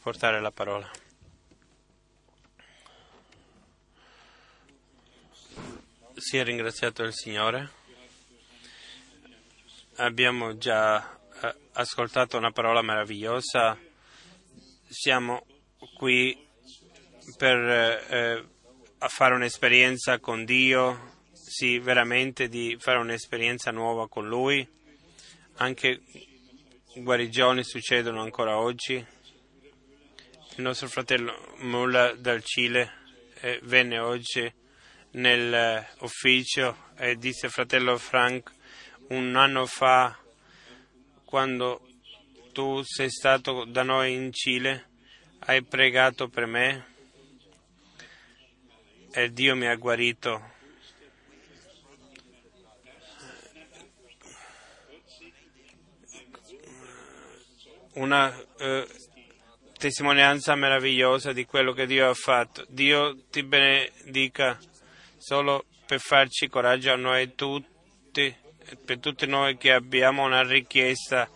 portare la parola. Sia ringraziato il Signore. Abbiamo già eh, ascoltato una parola meravigliosa. Siamo qui per eh, fare un'esperienza con Dio, sì, veramente di fare un'esperienza nuova con Lui. Anche guarigioni succedono ancora oggi. Il nostro fratello Mulla dal Cile eh, venne oggi nell'ufficio e disse fratello Frank un anno fa quando tu sei stato da noi in Cile hai pregato per me e Dio mi ha guarito. Una eh, testimonianza meravigliosa di quello che Dio ha fatto. Dio ti benedica solo per farci coraggio a noi tutti, per tutti noi che abbiamo una richiesta.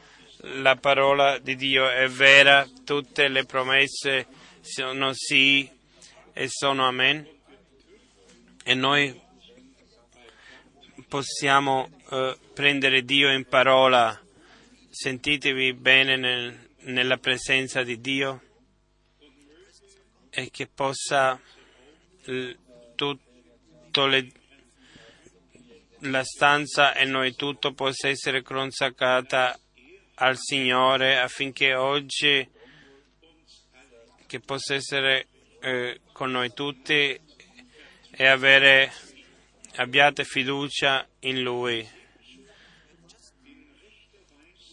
La parola di Dio è vera, tutte le promesse sono sì e sono amen. E noi possiamo eh, prendere Dio in parola. Sentitevi bene nel, nella presenza di Dio e che possa tutto le, la stanza e noi tutto possa essere consacrata al Signore affinché oggi che possa essere eh, con noi tutti e avere abbiate fiducia in Lui.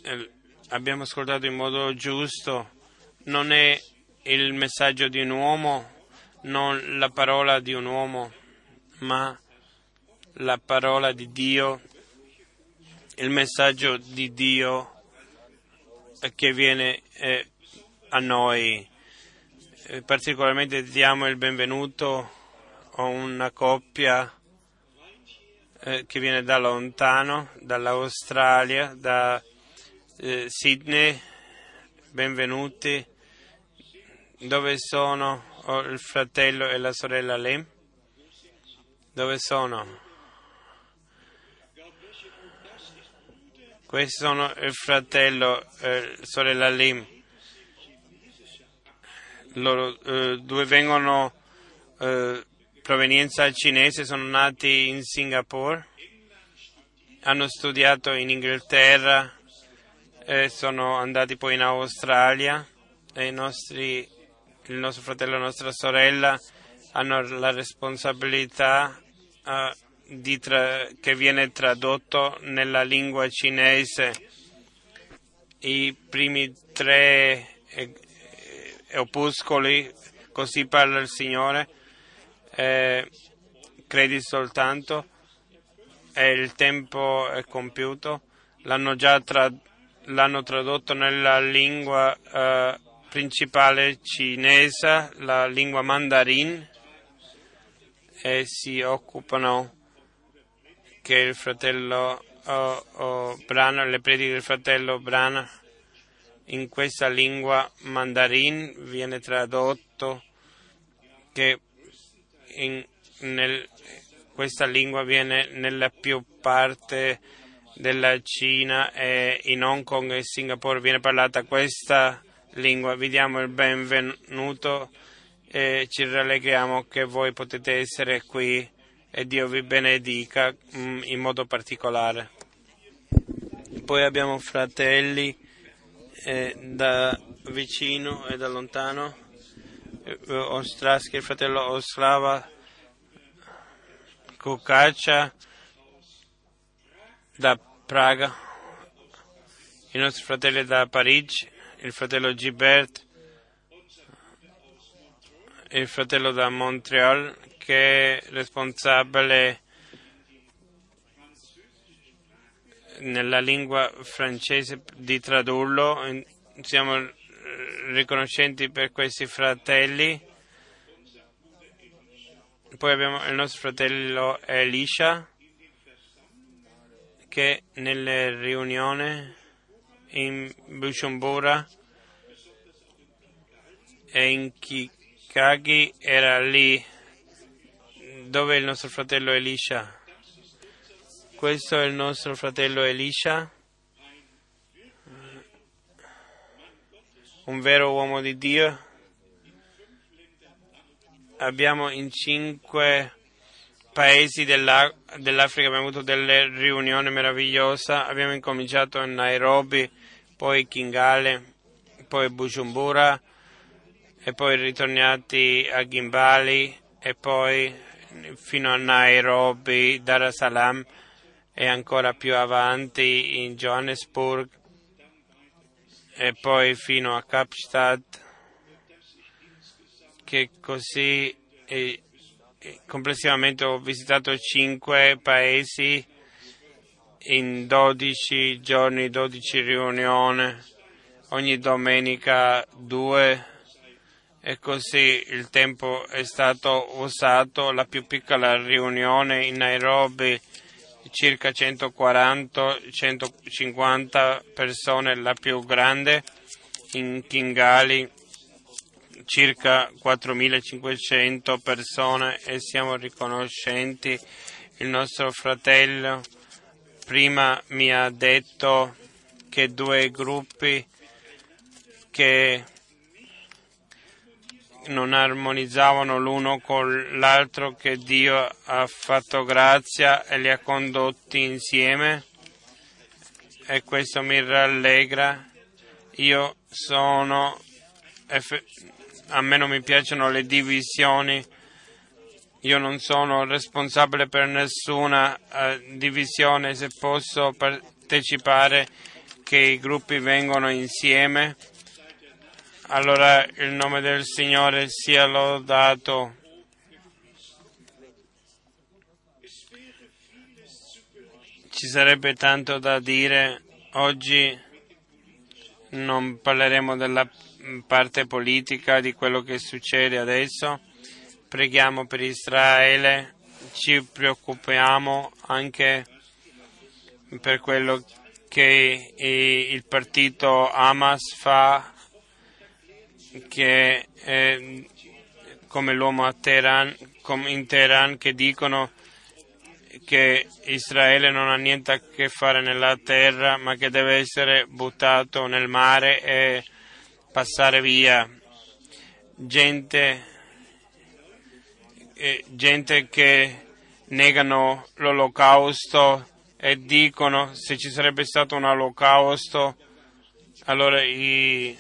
Eh, abbiamo ascoltato in modo giusto, non è il messaggio di un uomo, non la parola di un uomo, ma la parola di Dio, il messaggio di Dio che viene eh, a noi. Eh, particolarmente diamo il benvenuto a una coppia eh, che viene da lontano, dall'Australia, da eh, Sydney, benvenuti. Dove sono il fratello e la sorella Lem? Dove sono? Questi sono il fratello e la sorella Lim. Loro eh, due vengono eh, provenienza cinese, sono nati in Singapore, hanno studiato in Inghilterra e sono andati poi in Australia e nostri, il nostro fratello e la nostra sorella hanno la responsabilità uh, tra, che viene tradotto nella lingua cinese. I primi tre eh, eh, opuscoli, così parla il Signore, eh, credi soltanto e il tempo è compiuto. L'hanno già tradotto l'hanno tradotto nella lingua eh, principale cinese, la lingua mandarin, e si occupano che il fratello oh, oh, Brana, le prediche del fratello Brana in questa lingua mandarin viene tradotto che in nel, questa lingua viene nella più parte della Cina e in Hong Kong e Singapore viene parlata questa lingua. Vi diamo il benvenuto e ci rallegriamo che voi potete essere qui e Dio vi benedica mm, in modo particolare. Poi abbiamo fratelli eh, da vicino e da lontano, eh, Ostraschi, il fratello Oslava, Kukacha, da Praga, i nostri fratelli da Parigi, il fratello Gilbert, il fratello da Montreal che è responsabile nella lingua francese di tradurlo. Siamo riconoscenti per questi fratelli. Poi abbiamo il nostro fratello Elisha che nelle riunioni in Bujumbura e in Kikagi era lì dove il nostro fratello Elisha. Questo è il nostro fratello Elisha, un vero uomo di Dio. Abbiamo in cinque paesi dell'A- dell'Africa abbiamo avuto delle riunioni meravigliose. Abbiamo incominciato a Nairobi, poi Kingale, poi Bujumbura e poi ritornati a Gimbali e poi fino a Nairobi, Dar es Salaam e ancora più avanti in Johannesburg e poi fino a Kapstadt che così complessivamente ho visitato cinque paesi in 12 giorni, 12 riunioni, ogni domenica due e così il tempo è stato usato. La più piccola riunione in Nairobi, circa 140-150 persone, la più grande in Kingali, circa 4.500 persone e siamo riconoscenti. Il nostro fratello prima mi ha detto che due gruppi che non armonizzavano l'uno con l'altro che Dio ha fatto grazia e li ha condotti insieme e questo mi rallegra. Io sono, a me non mi piacciono le divisioni, io non sono responsabile per nessuna uh, divisione, se posso partecipare che i gruppi vengono insieme allora il nome del Signore sia lodato. Ci sarebbe tanto da dire. Oggi non parleremo della parte politica di quello che succede adesso. Preghiamo per Israele, ci preoccupiamo anche per quello che il partito Hamas fa che eh, come l'uomo a Teheran, in Teheran che dicono che Israele non ha niente a che fare nella terra ma che deve essere buttato nel mare e passare via. Gente, eh, gente che negano l'olocausto e dicono se ci sarebbe stato un olocausto allora i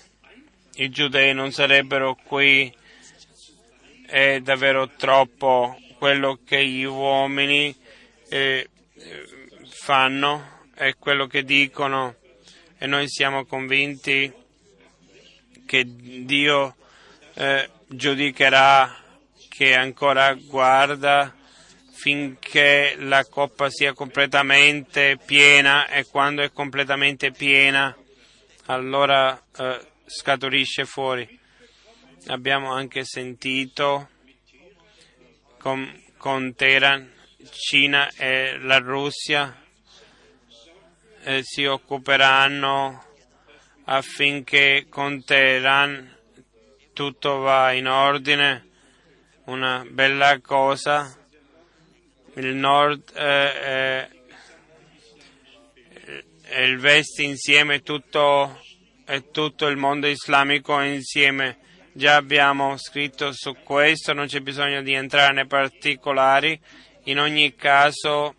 i giudei non sarebbero qui, è davvero troppo quello che gli uomini eh, fanno e quello che dicono e noi siamo convinti che Dio eh, giudicherà, che ancora guarda finché la coppa sia completamente piena e quando è completamente piena allora eh, scaturisce fuori. Abbiamo anche sentito con, con Teheran, Cina e la Russia eh, si occuperanno affinché con Teheran tutto va in ordine, una bella cosa. Il nord eh, e il vest insieme tutto e tutto il mondo islamico insieme. Già abbiamo scritto su questo, non c'è bisogno di entrare nei particolari. In ogni caso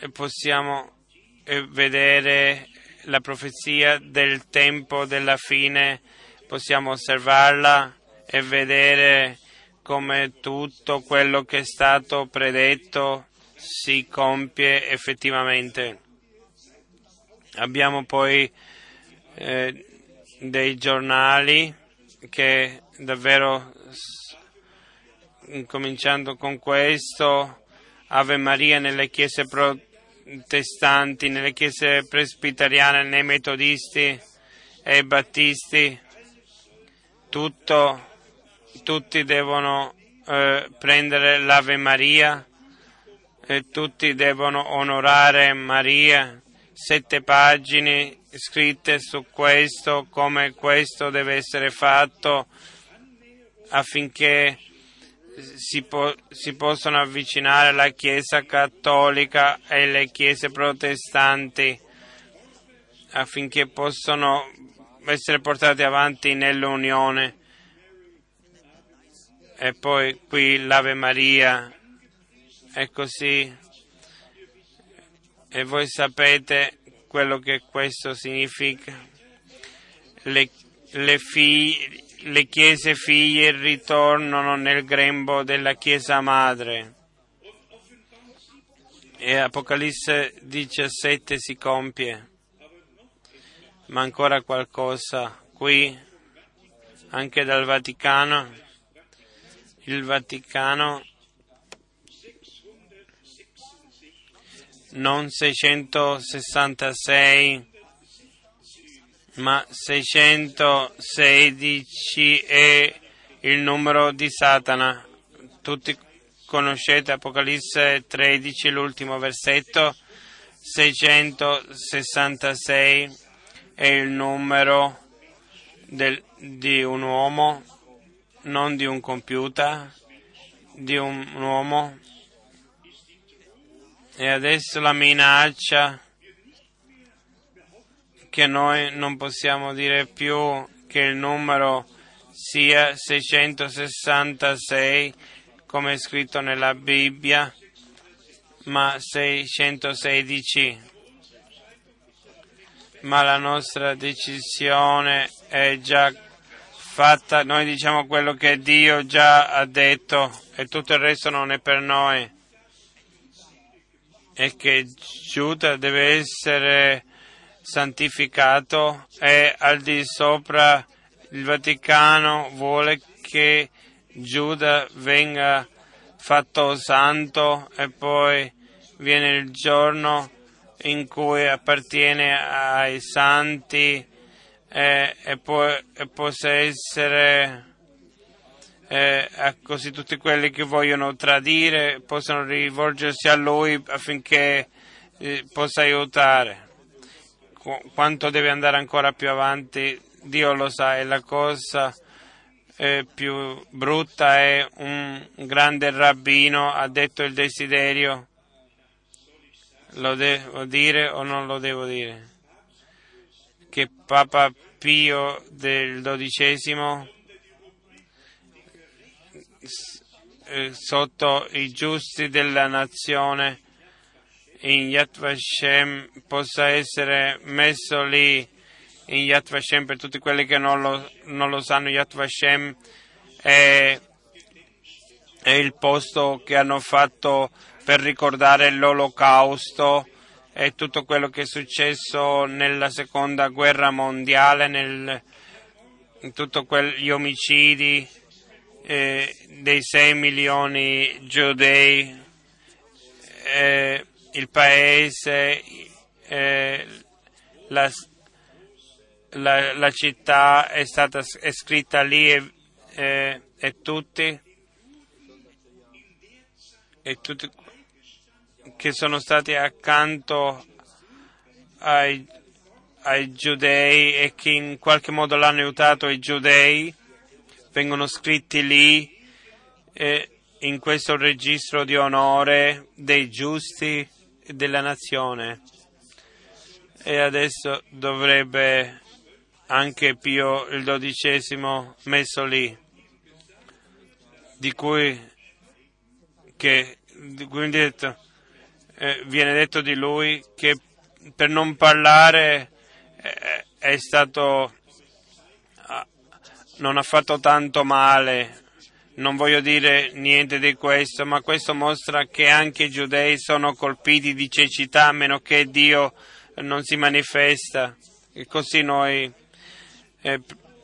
eh, possiamo eh, vedere la profezia del tempo della fine, possiamo osservarla e vedere come tutto quello che è stato predetto si compie effettivamente. Abbiamo poi eh, dei giornali che davvero, cominciando con questo, Ave Maria nelle chiese protestanti, nelle chiese presbiteriane, nei metodisti e battisti, tutto, tutti devono eh, prendere l'Ave Maria e tutti devono onorare Maria. Sette pagine scritte su questo, come questo deve essere fatto affinché si, po- si possano avvicinare la Chiesa cattolica e le chiese protestanti affinché possano essere portati avanti nell'unione. E poi qui l'Ave Maria è così. E voi sapete quello che questo significa. Le, le, figlie, le chiese figlie ritornano nel grembo della Chiesa madre. E Apocalisse 17 si compie. Ma ancora qualcosa qui, anche dal Vaticano. Il Vaticano non 666 ma 616 è il numero di Satana. Tutti conoscete Apocalisse 13, l'ultimo versetto. 666 è il numero del, di un uomo, non di un computer, di un, un uomo. E adesso la minaccia che noi non possiamo dire più che il numero sia 666 come è scritto nella Bibbia, ma 616. Ma la nostra decisione è già fatta, noi diciamo quello che Dio già ha detto e tutto il resto non è per noi. E che Giuda deve essere santificato e al di sopra il Vaticano vuole che Giuda venga fatto santo e poi viene il giorno in cui appartiene ai santi e, e, può, e possa essere eh, così tutti quelli che vogliono tradire possano rivolgersi a lui affinché eh, possa aiutare quanto deve andare ancora più avanti, Dio lo sa, e la cosa eh, più brutta è un grande rabbino ha detto il desiderio, lo devo dire o non lo devo dire? Che Papa Pio del XII eh, sotto i giusti della nazione in Yad Vashem possa essere messo lì in Yad Vashem per tutti quelli che non lo, non lo sanno Yad Vashem è, è il posto che hanno fatto per ricordare l'olocausto e tutto quello che è successo nella seconda guerra mondiale, nel, in tutti gli omicidi eh, dei 6 milioni giudei. Eh, il paese, eh, la, la, la, città è stata è scritta lì e, eh, e tutti, e tutti che sono stati accanto ai, ai giudei e che in qualche modo l'hanno aiutato i giudei vengono scritti lì eh, in questo registro di onore dei giusti della nazione. E adesso dovrebbe anche Pio il dodicesimo messo lì, di cui, che, di cui detto, eh, viene detto di lui che per non parlare eh, è stato, non ha fatto tanto male non voglio dire niente di questo, ma questo mostra che anche i giudei sono colpiti di cecità a meno che Dio non si manifesta. E così noi eh,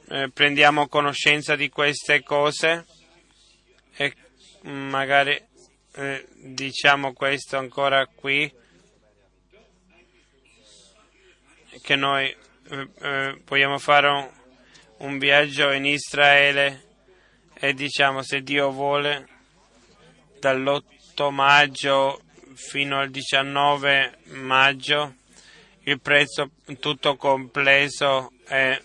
eh, prendiamo conoscenza di queste cose e magari eh, diciamo questo ancora qui, che noi eh, eh, vogliamo fare un, un viaggio in Israele e diciamo se Dio vuole dall'8 maggio fino al 19 maggio il prezzo tutto complesso è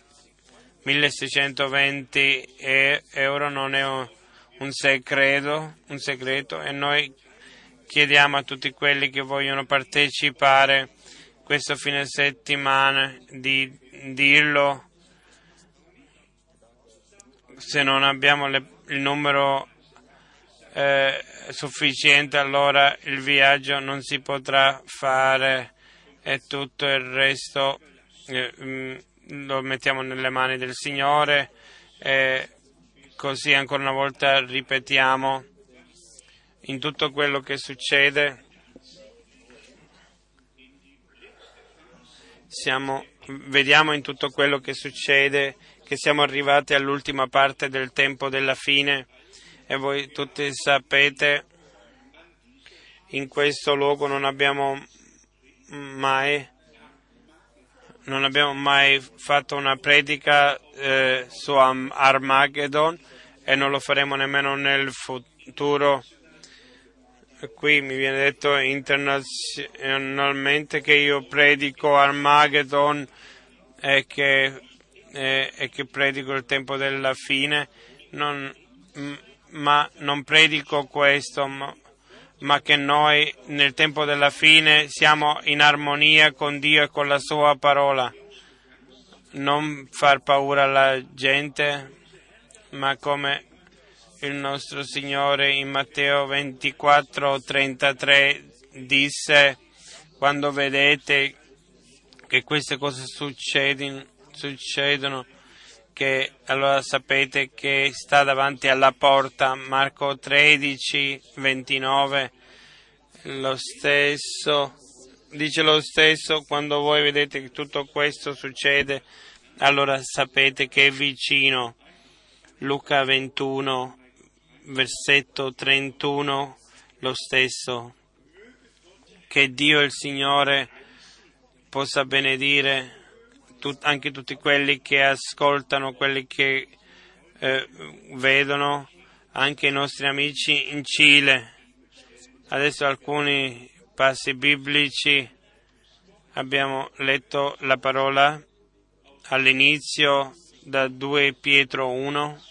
1620 euro, non è un segreto, un segreto. E noi chiediamo a tutti quelli che vogliono partecipare questo fine settimana di dirlo se non abbiamo le, il numero eh, sufficiente allora il viaggio non si potrà fare e tutto il resto eh, mm, lo mettiamo nelle mani del Signore e così ancora una volta ripetiamo in tutto quello che succede. Siamo, vediamo in tutto quello che succede che siamo arrivati all'ultima parte del tempo della fine e voi tutti sapete in questo luogo non abbiamo mai non abbiamo mai fatto una predica eh, su Armageddon e non lo faremo nemmeno nel futuro. Qui mi viene detto internazionalmente che io predico Armageddon e che, eh, e che predico il tempo della fine, non, ma non predico questo, ma, ma che noi nel tempo della fine siamo in armonia con Dio e con la sua parola. Non far paura alla gente, ma come il nostro Signore in Matteo 24, 33 disse, quando vedete che queste cose succedono, succedono che allora sapete che sta davanti alla porta, Marco 13, 29, lo stesso, dice lo stesso, quando voi vedete che tutto questo succede, allora sapete che è vicino. Luca 21, versetto 31, lo stesso. Che Dio il Signore possa benedire tut, anche tutti quelli che ascoltano, quelli che eh, vedono, anche i nostri amici in Cile. Adesso alcuni passi biblici. Abbiamo letto la parola all'inizio da 2 Pietro 1,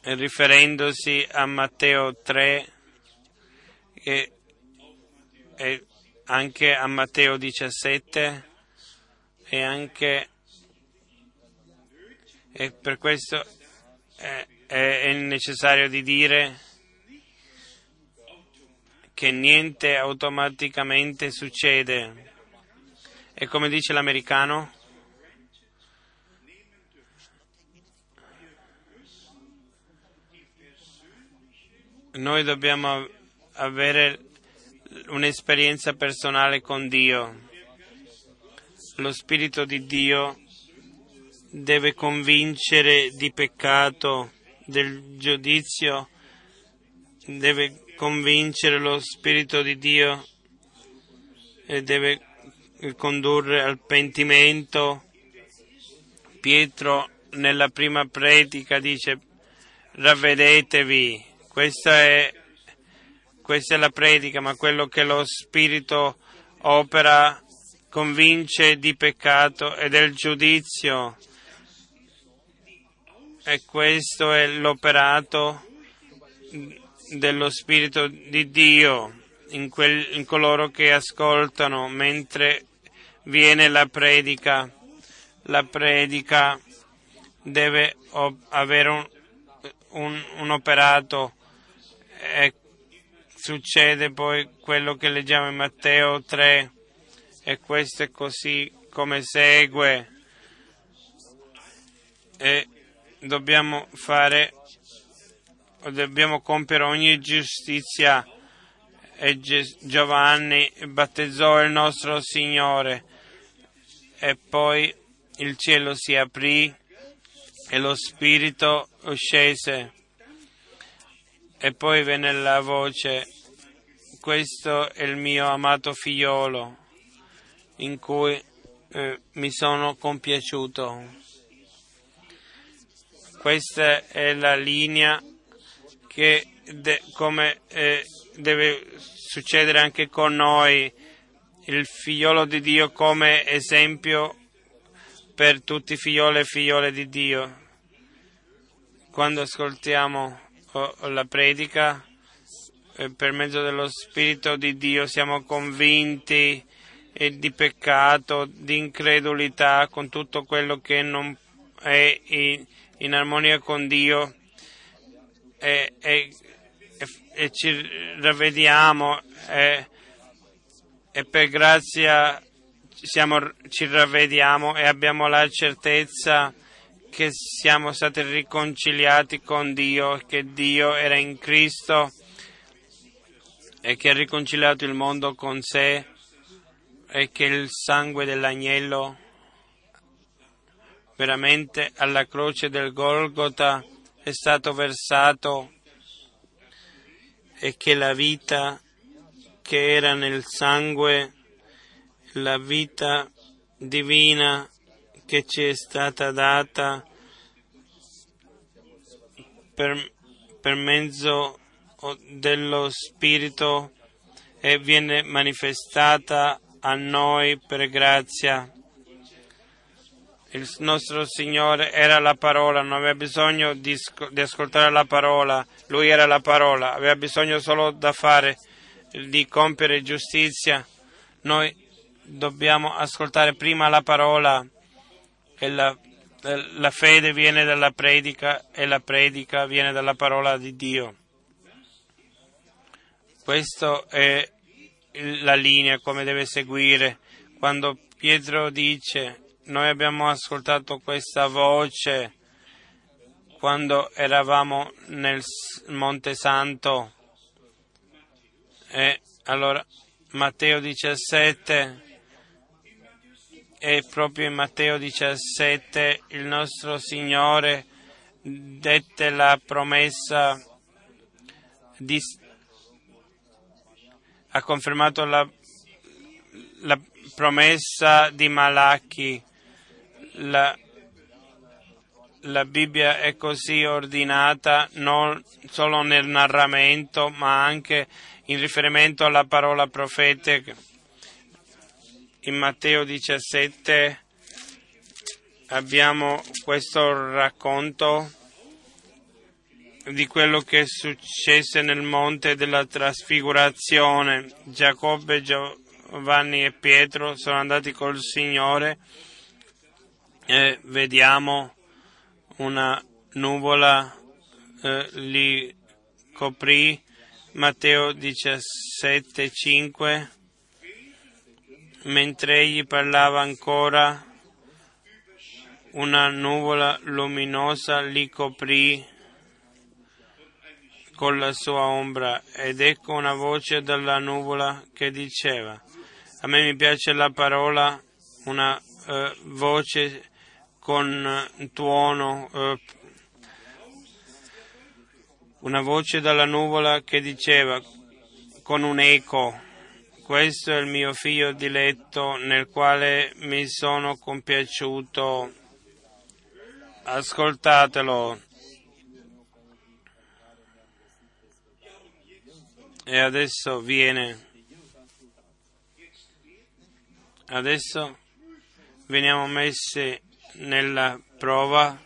riferendosi a Matteo 3 e, e anche a Matteo 17 e anche e per questo è, è necessario di dire che niente automaticamente succede. E come dice l'americano, noi dobbiamo avere un'esperienza personale con Dio lo Spirito di Dio deve convincere di peccato, del giudizio, deve convincere lo Spirito di Dio e deve condurre al pentimento. Pietro nella prima predica dice ravvedetevi, questa è, questa è la predica, ma quello che lo Spirito opera convince di peccato e del giudizio. E questo è l'operato dello Spirito di Dio in, quel, in coloro che ascoltano mentre viene la predica. La predica deve avere un, un, un operato e succede poi quello che leggiamo in Matteo 3 e questo è così come segue. E dobbiamo fare, dobbiamo compiere ogni giustizia. E Giovanni battezzò il nostro Signore e poi il cielo si aprì e lo Spirito scese e poi venne la voce, questo è il mio amato figliolo in cui eh, mi sono compiaciuto. Questa è la linea che de, come eh, deve succedere anche con noi il figliolo di Dio come esempio per tutti i figlioli e figliole di Dio. Quando ascoltiamo oh, la predica, eh, per mezzo dello Spirito di Dio siamo convinti eh, di peccato, di incredulità, con tutto quello che non è in, in armonia con Dio. E, e, e ci ravvediamo e, e per grazia siamo, ci ravvediamo e abbiamo la certezza che siamo stati riconciliati con Dio, che Dio era in Cristo e che ha riconciliato il mondo con sé e che il sangue dell'agnello veramente alla croce del Golgota è stato versato e che la vita che era nel sangue, la vita divina che ci è stata data per, per mezzo dello Spirito e viene manifestata a noi per grazia. Il nostro Signore era la parola, non aveva bisogno di, di ascoltare la parola, Lui era la parola, aveva bisogno solo da fare, di compiere giustizia. Noi dobbiamo ascoltare prima la parola e la, la fede viene dalla predica e la predica viene dalla parola di Dio. Questa è la linea come deve seguire. Quando Pietro dice noi abbiamo ascoltato questa voce quando eravamo nel Monte Santo. E allora Matteo 17 e proprio in Matteo 17 il nostro Signore dette la promessa di, ha confermato la, la promessa di Malachi la, la Bibbia è così ordinata non solo nel narramento, ma anche in riferimento alla parola profetica. In Matteo 17 abbiamo questo racconto di quello che successe nel monte della trasfigurazione. Giacobbe, Giovanni e Pietro sono andati col Signore e vediamo una nuvola eh, li coprì Matteo 17:5 mentre egli parlava ancora una nuvola luminosa li coprì con la sua ombra ed ecco una voce dalla nuvola che diceva a me mi piace la parola una uh, voce con tuono, eh, una voce dalla nuvola che diceva con un eco, questo è il mio figlio diletto nel quale mi sono compiaciuto, ascoltatelo. E adesso viene, adesso veniamo messi nella prova.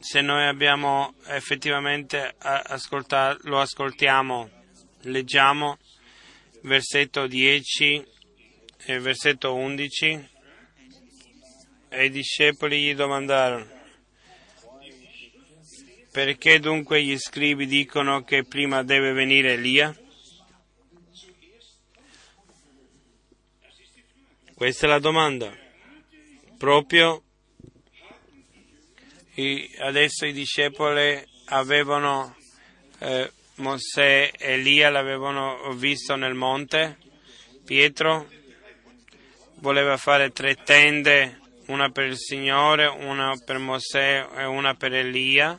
Se noi abbiamo effettivamente ascoltato, lo ascoltiamo, leggiamo versetto 10 e versetto 11 e i discepoli gli domandarono perché dunque gli scribi dicono che prima deve venire Elia? Questa è la domanda. Proprio adesso i discepoli avevano eh, Mosè e Elia l'avevano visto nel monte. Pietro voleva fare tre tende una per il Signore una per Mosè e una per Elia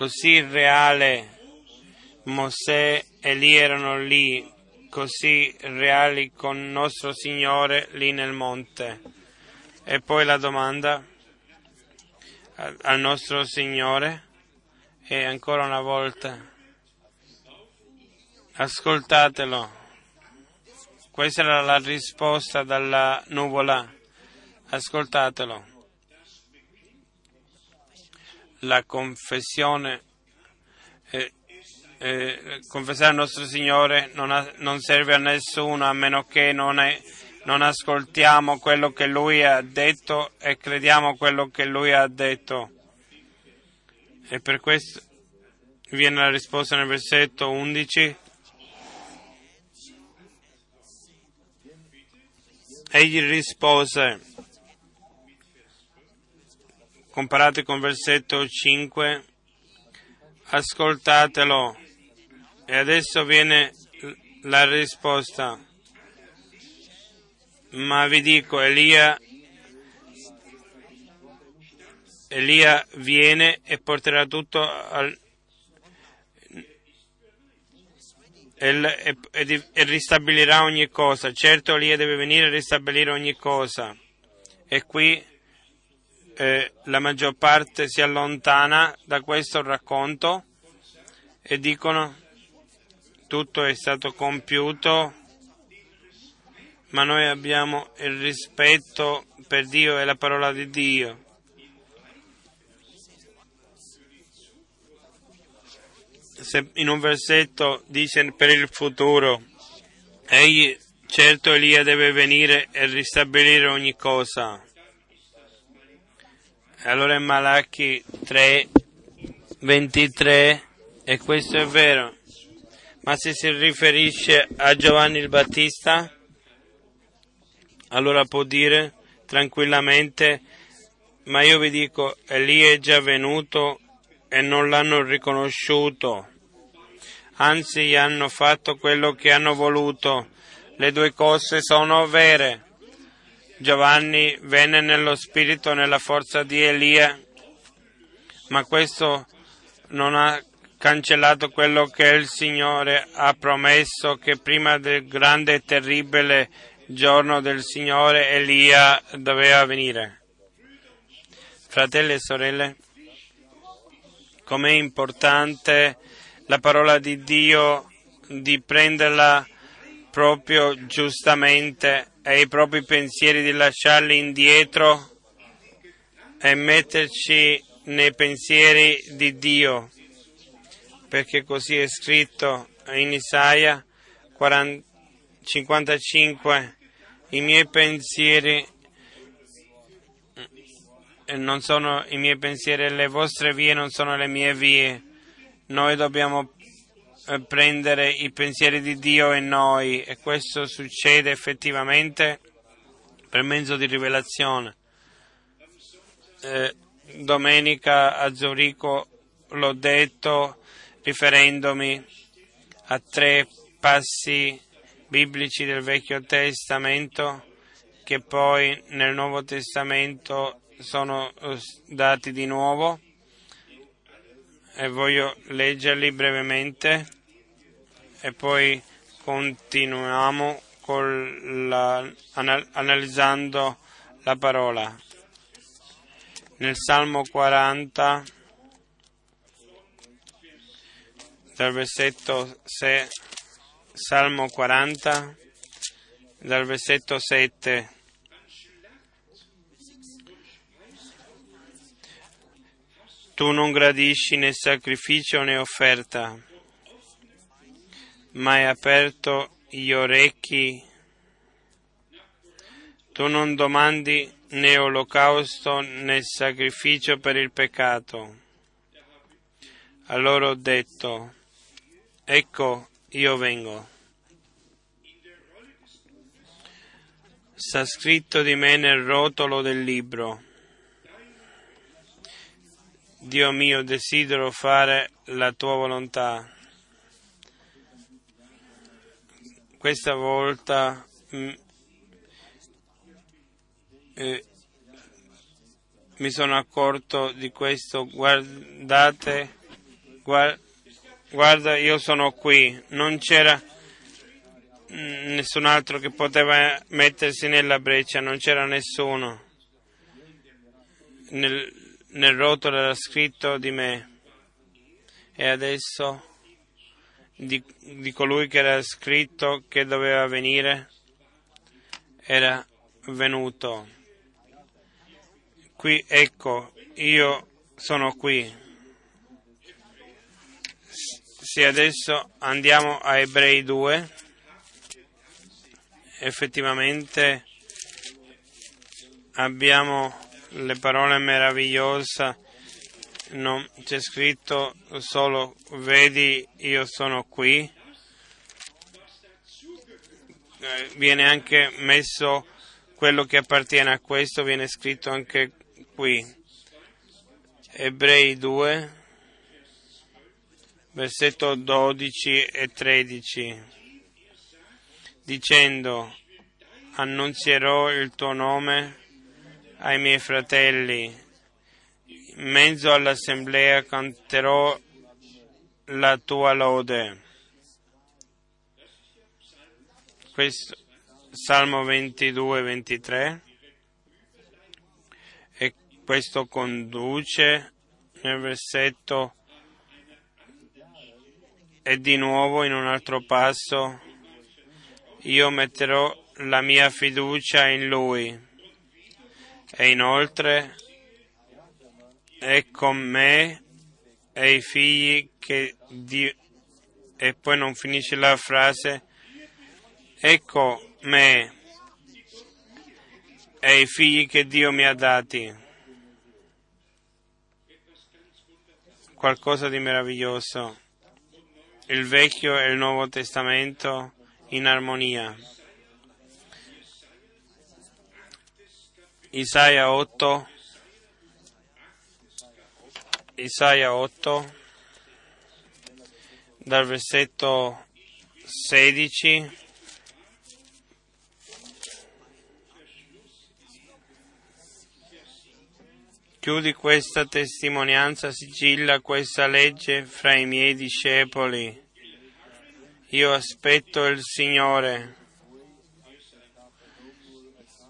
così reale Mosè e Elia erano lì così reali con nostro Signore lì nel monte. E poi la domanda al nostro Signore e ancora una volta ascoltatelo Questa era la risposta dalla nuvola. Ascoltatelo. La confessione, eh, eh, confessare al nostro Signore non, ha, non, serve a nessuno a meno che non, è, non ascoltiamo quello che Lui ha detto e crediamo quello che Lui ha detto. E per questo viene la risposta nel versetto 11. Egli rispose, comparate con versetto 5, ascoltatelo. E adesso viene la risposta. Ma vi dico, Elia, Elia viene e porterà tutto al, e, e, e, ristabilirà ogni cosa. Certo, Elia deve venire a ristabilire ogni cosa. E qui eh, la maggior parte si allontana da questo racconto e dicono tutto è stato compiuto, ma noi abbiamo il rispetto per Dio e la parola di Dio. Se in un versetto dice per il futuro, egli certo Elia deve venire e ristabilire ogni cosa. Allora in Malachi 3, 23, e questo è vero, ma se si riferisce a Giovanni il Battista, allora può dire tranquillamente, ma io vi dico, Elia è già venuto e non l'hanno riconosciuto, anzi hanno fatto quello che hanno voluto. Le due cose sono vere. Giovanni venne nello spirito, nella forza di Elia, ma questo non ha cancellato quello che il Signore ha promesso che prima del grande e terribile giorno del Signore Elia doveva venire. Fratelli e sorelle, com'è importante la parola di Dio di prenderla proprio giustamente e i propri pensieri di lasciarli indietro e metterci nei pensieri di Dio, perché così è scritto in Isaia 40, 55, i miei pensieri non sono i miei pensieri, le vostre vie non sono le mie vie. Noi dobbiamo eh, prendere i pensieri di Dio in noi e questo succede effettivamente per mezzo di rivelazione. Eh, domenica a Zurigo l'ho detto riferendomi a tre passi biblici del Vecchio Testamento che poi nel Nuovo Testamento sono eh, dati di nuovo e voglio leggerli brevemente e poi continuiamo la, analizzando la parola. Nel Salmo 40, dal versetto 6, Salmo 40, dal versetto 7. Tu non gradisci né sacrificio né offerta ma hai aperto gli orecchi. Tu non domandi né olocausto né sacrificio per il peccato. Allora ho detto, ecco io vengo. Sta scritto di me nel rotolo del libro. Dio mio, desidero fare la tua volontà. Questa volta mh, mm, eh, mi sono accorto di questo, guardate, guarda, guarda io sono qui, non c'era mm, nessun altro che poteva mettersi nella breccia, non c'era nessuno. Nel, nel rotolo era scritto di me e adesso di, di colui che era scritto che doveva venire, era venuto. Qui ecco, io sono qui. Se adesso andiamo a Ebrei 2, effettivamente abbiamo le parole meravigliose, non c'è scritto solo vedi io sono qui, Eh, viene anche messo quello che appartiene a questo, viene scritto anche qui. Ebrei 2, versetto 12 e 13, dicendo, annunzierò il tuo nome ai miei fratelli, in mezzo all'assemblea canterò la tua lode. Questo, Salmo 22, 23 e questo conduce nel versetto e di nuovo in un altro passo io metterò la mia fiducia in lui e inoltre è con me e i figli che Dio e poi non finisce la frase ecco me e i figli che Dio mi ha dati qualcosa di meraviglioso il Vecchio e il Nuovo Testamento in armonia. Isaia 8, Isaia 8, dal versetto 16 Chiudi questa testimonianza, sigilla questa legge fra i miei discepoli. Io aspetto il Signore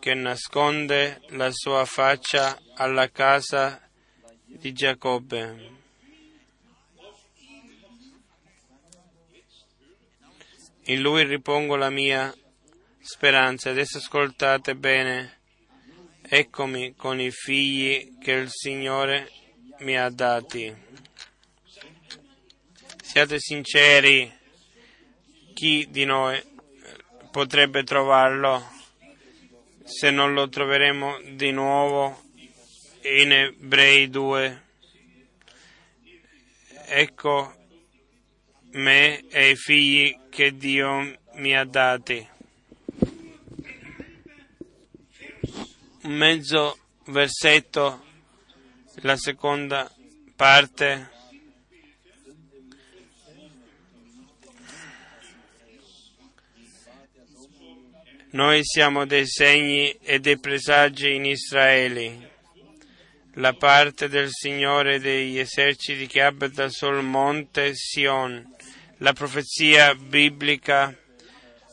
che nasconde la sua faccia alla casa di Giacobbe. In lui ripongo la mia speranza. Adesso ascoltate bene. Eccomi con i figli che il Signore mi ha dati. Siate sinceri, chi di noi potrebbe trovarlo se non lo troveremo di nuovo in Ebrei 2? Ecco me e i figli che Dio mi ha dati. Mezzo versetto, la seconda parte. Noi siamo dei segni e dei presagi in Israele, la parte del Signore degli eserciti che abita sul monte Sion. La profezia biblica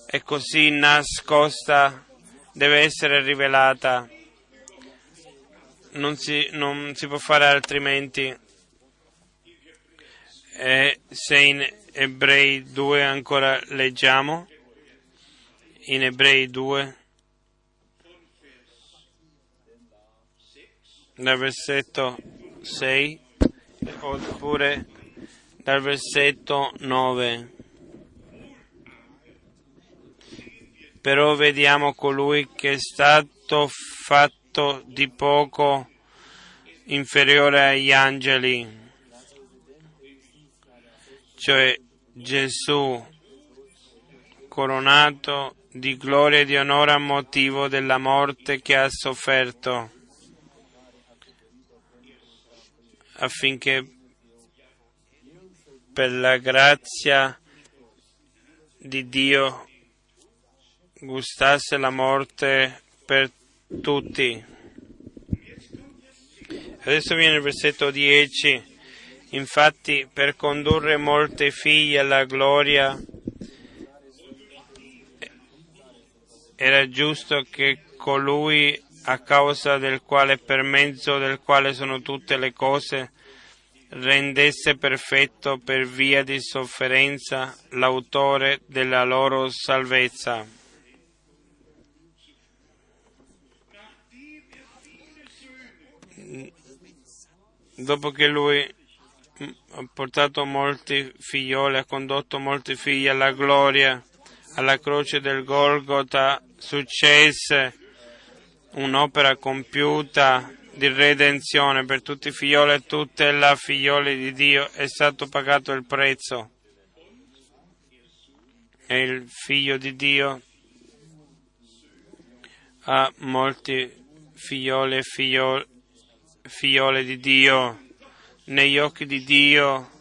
è così nascosta, deve essere rivelata, non si, non si può fare altrimenti. E se in Ebrei 2 ancora leggiamo, in Ebrei 2, dal versetto 6, oppure dal versetto 9. Però vediamo colui che è stato fatto di poco inferiore agli angeli, cioè Gesù coronato di gloria e di onore a motivo della morte che ha sofferto, affinché per la grazia di Dio gustasse la morte per tutti. Adesso viene il versetto 10. Infatti, per condurre molte figlie alla gloria, era giusto che colui a causa del quale per mezzo del quale sono tutte le cose rendesse perfetto per via di sofferenza l'autore della loro salvezza. Dopo che lui ha portato molti figlioli, ha condotto molti figli alla gloria, alla croce del Golgotha, successe un'opera compiuta di redenzione per tutti i figlioli e tutte le figliole di Dio, è stato pagato il prezzo. E il figlio di Dio ha molti figlioli e figliole, figliole di Dio. Negli occhi di Dio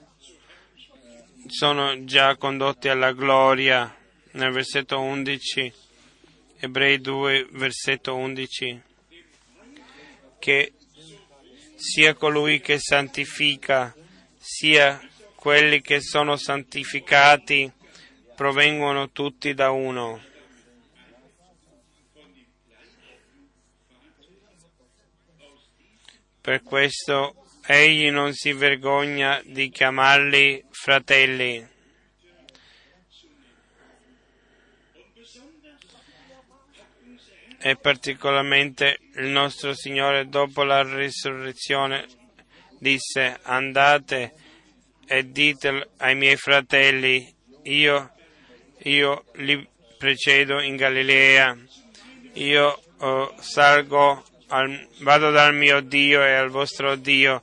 sono già condotti alla gloria. Nel versetto 11, Ebrei 2, versetto 11 che sia colui che santifica, sia quelli che sono santificati provengono tutti da uno. Per questo egli non si vergogna di chiamarli fratelli. E particolarmente il nostro Signore dopo la risurrezione disse andate e dite ai miei fratelli io, io li precedo in Galilea io oh, salgo al, vado dal mio Dio e al vostro Dio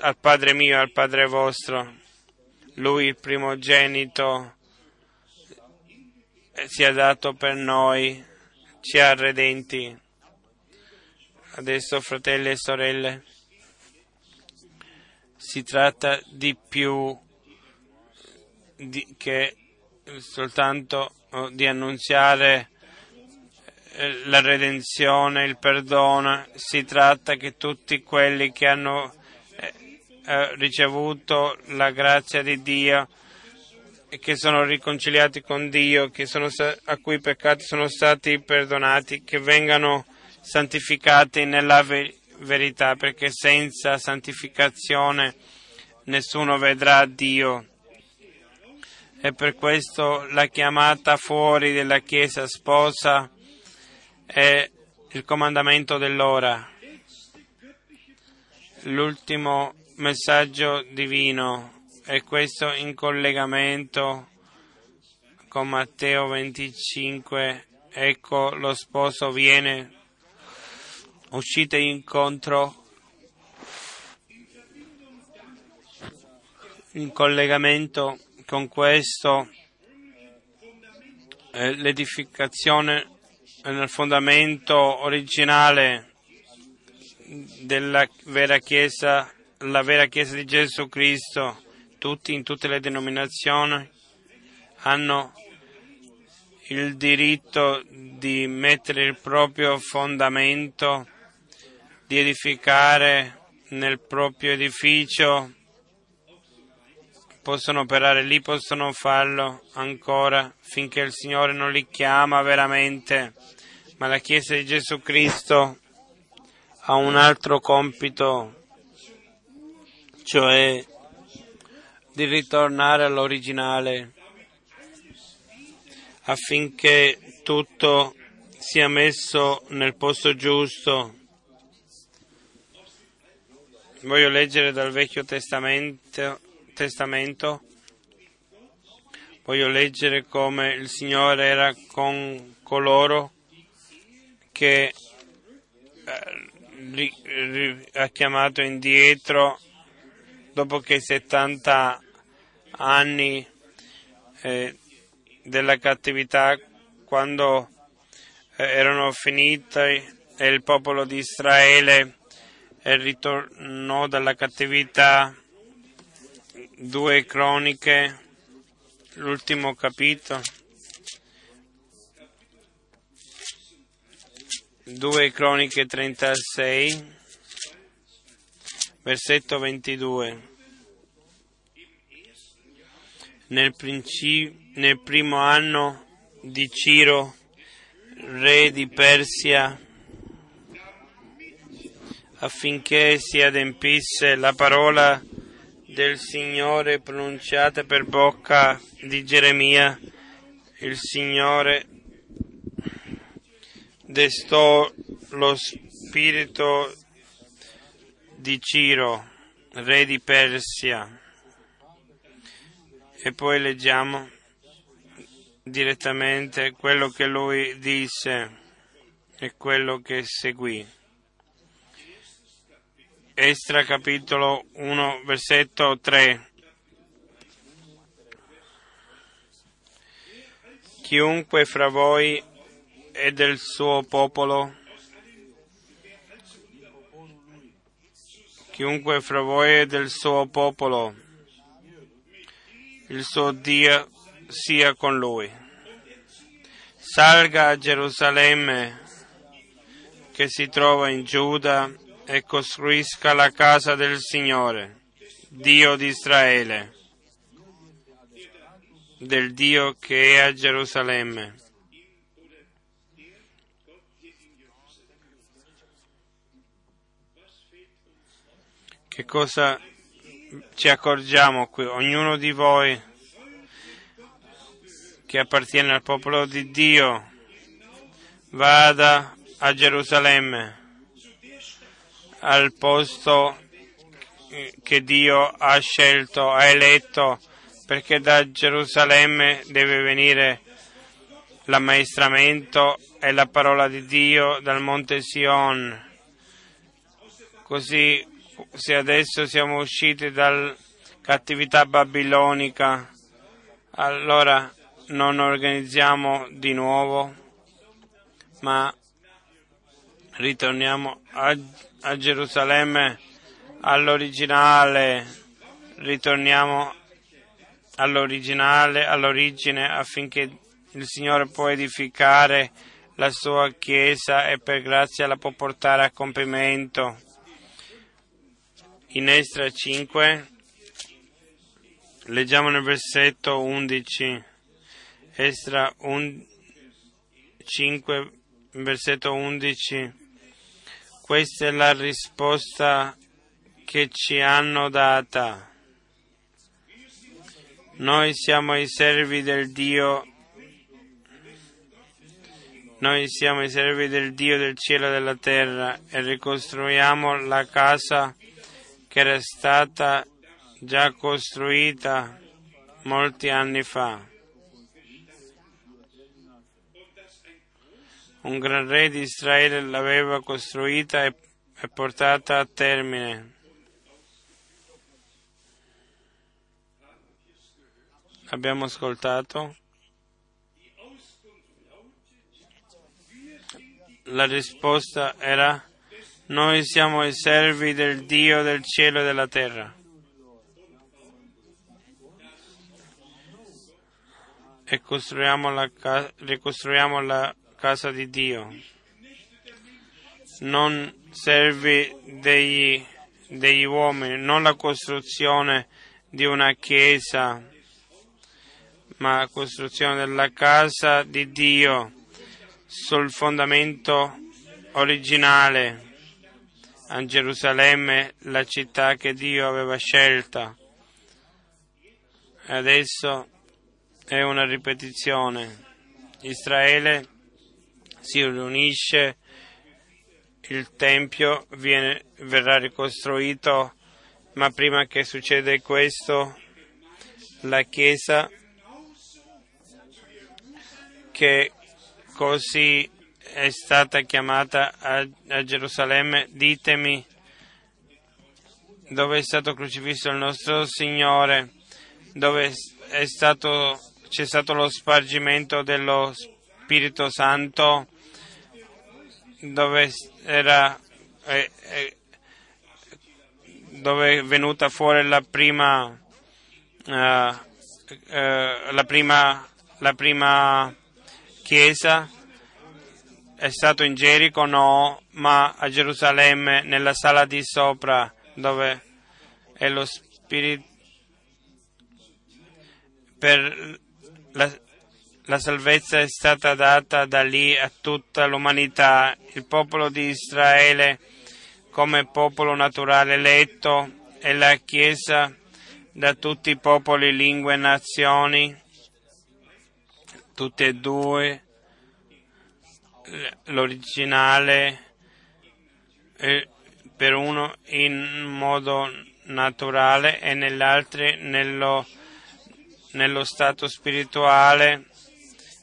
al Padre mio e al Padre vostro. Lui il primogenito si è dato per noi ci ha redenti. Adesso, fratelli e sorelle, si tratta di più di che soltanto oh, di annunziare eh, la redenzione, il perdono, si tratta che tutti quelli che hanno eh, eh, ricevuto la grazia di Dio che sono riconciliati con Dio, sono, a cui i peccati sono stati perdonati, che vengano santificati nella ver- verità, perché senza santificazione nessuno vedrà Dio. E per questo la chiamata fuori della Chiesa sposa è il comandamento dell'ora. L'ultimo messaggio divino e questo in collegamento con Matteo 25. Ecco lo sposo viene, uscite incontro. In collegamento con questo eh, l'edificazione nel fondamento originale della vera Chiesa, la vera Chiesa di Gesù Cristo tutti in tutte le denominazioni hanno il diritto di mettere il proprio fondamento, di edificare nel proprio edificio, possono operare lì, possono farlo ancora finché il Signore non li chiama veramente, ma la Chiesa di Gesù Cristo ha un altro compito, cioè di ritornare all'originale affinché tutto sia messo nel posto giusto. Voglio leggere dal Vecchio Testamento, Testamento. Voglio leggere come il Signore era con coloro che eh, ha chiamato indietro dopo che 70 anni eh, della cattività, quando eh, erano finiti e il popolo di Israele eh, ritornò dalla cattività, due croniche, l'ultimo capitolo. Due croniche 36 versetto 22. Nel, nel primo anno di Ciro, re di Persia, affinché si adempisse la parola del Signore pronunciata per bocca di Geremia, il Signore destò lo spirito di Ciro, re di Persia. E poi leggiamo direttamente quello che lui disse e quello che seguì. Estra capitolo 1 versetto 3. Chiunque fra voi è del suo popolo, chiunque fra voi è del suo popolo, il suo Dio sia con lui. Salga a Gerusalemme che si trova in Giuda e costruisca la casa del Signore, Dio di Israele, del Dio che è a Gerusalemme. Che cosa ci accorgiamo qui? Ognuno di voi che appartiene al popolo di Dio vada a Gerusalemme, al posto che Dio ha scelto, ha eletto, perché da Gerusalemme deve venire l'ammaestramento e la parola di Dio dal monte Sion. Così se adesso siamo usciti dalla cattività babilonica, allora non organizziamo di nuovo, ma ritorniamo a, a Gerusalemme all'originale, ritorniamo all'originale, all'origine affinché il Signore può edificare la sua Chiesa e per grazia la può portare a compimento. In Estra 5 leggiamo nel versetto 11, Estra 5, versetto 11. Questa è la risposta che ci hanno data. Noi siamo i servi del Dio, noi siamo i servi del Dio del cielo e della terra e ricostruiamo la casa che era stata già costruita molti anni fa. Un gran re di Israele l'aveva costruita e, portata a termine. Abbiamo ascoltato. La risposta era noi siamo i servi del Dio del cielo e della terra. E la, ricostruiamo la casa di Dio. Non servi degli, degli uomini, non la costruzione di una chiesa, ma la costruzione della casa di Dio sul fondamento originale a Gerusalemme, la città che Dio aveva scelta. Adesso è una ripetizione. Israele si riunisce, il Tempio viene, verrà ricostruito, ma prima che succeda questo, la Chiesa che così è stata chiamata a, a Gerusalemme, ditemi dove è stato crocifisso il nostro Signore, dove è stato, c'è stato lo spargimento dello Spirito Santo, dove era eh, eh, dove è venuta fuori la prima, uh, uh, la prima, la prima chiesa è stato in Gerico? No, ma a Gerusalemme, nella sala di sopra, dove è lo Spirito. Per la, la salvezza è stata data da lì a tutta l'umanità, il popolo di Israele come popolo naturale eletto e la Chiesa da tutti i popoli, lingue e nazioni, tutte e due l'originale, per uno in modo naturale e negli altri nello, nello stato spirituale.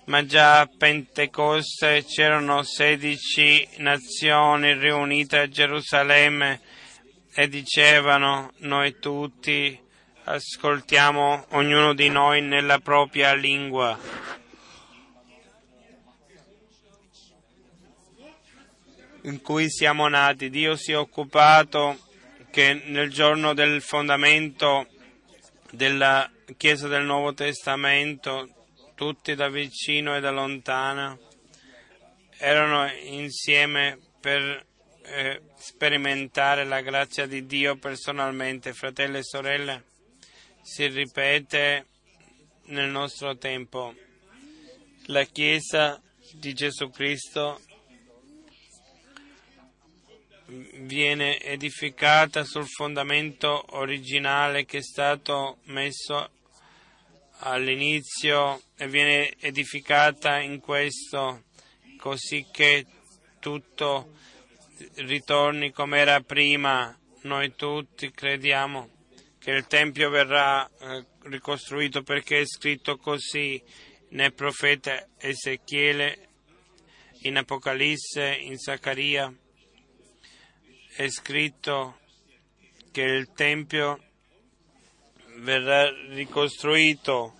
Ma già a Pentecoste c'erano sedici nazioni riunite a Gerusalemme e dicevano noi tutti ascoltiamo ognuno di noi nella propria lingua. In cui siamo nati. Dio si è occupato che nel giorno del fondamento della Chiesa del Nuovo Testamento, tutti da vicino e da lontano, erano insieme per eh, sperimentare la grazia di Dio personalmente, fratelli e sorelle. Si ripete nel nostro tempo. La Chiesa di Gesù Cristo viene edificata sul fondamento originale che è stato messo all'inizio e viene edificata in questo così che tutto ritorni come era prima. Noi tutti crediamo che il Tempio verrà eh, ricostruito perché è scritto così nel profeta Ezechiele, in Apocalisse, in Zaccaria è scritto che il Tempio verrà ricostruito,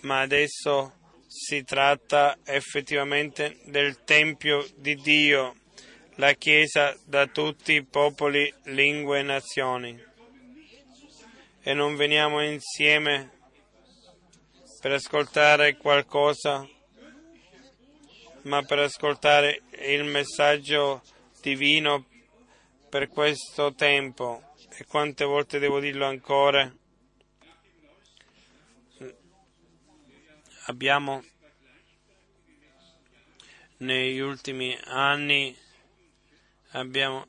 ma adesso si tratta effettivamente del Tempio di Dio, la Chiesa da tutti i popoli, lingue e nazioni. E non veniamo insieme per ascoltare qualcosa, ma per ascoltare il messaggio divino per questo tempo? E quante volte devo dirlo ancora, abbiamo negli ultimi anni abbiamo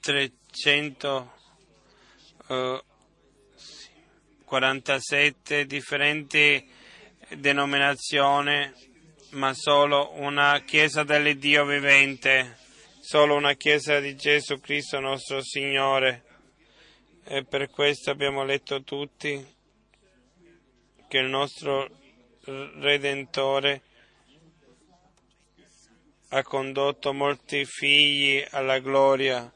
347 eh, differenti denominazioni, ma solo una Chiesa dell'Iddio vivente solo una Chiesa di Gesù Cristo nostro Signore. E per questo abbiamo letto tutti che il nostro Redentore ha condotto molti figli alla gloria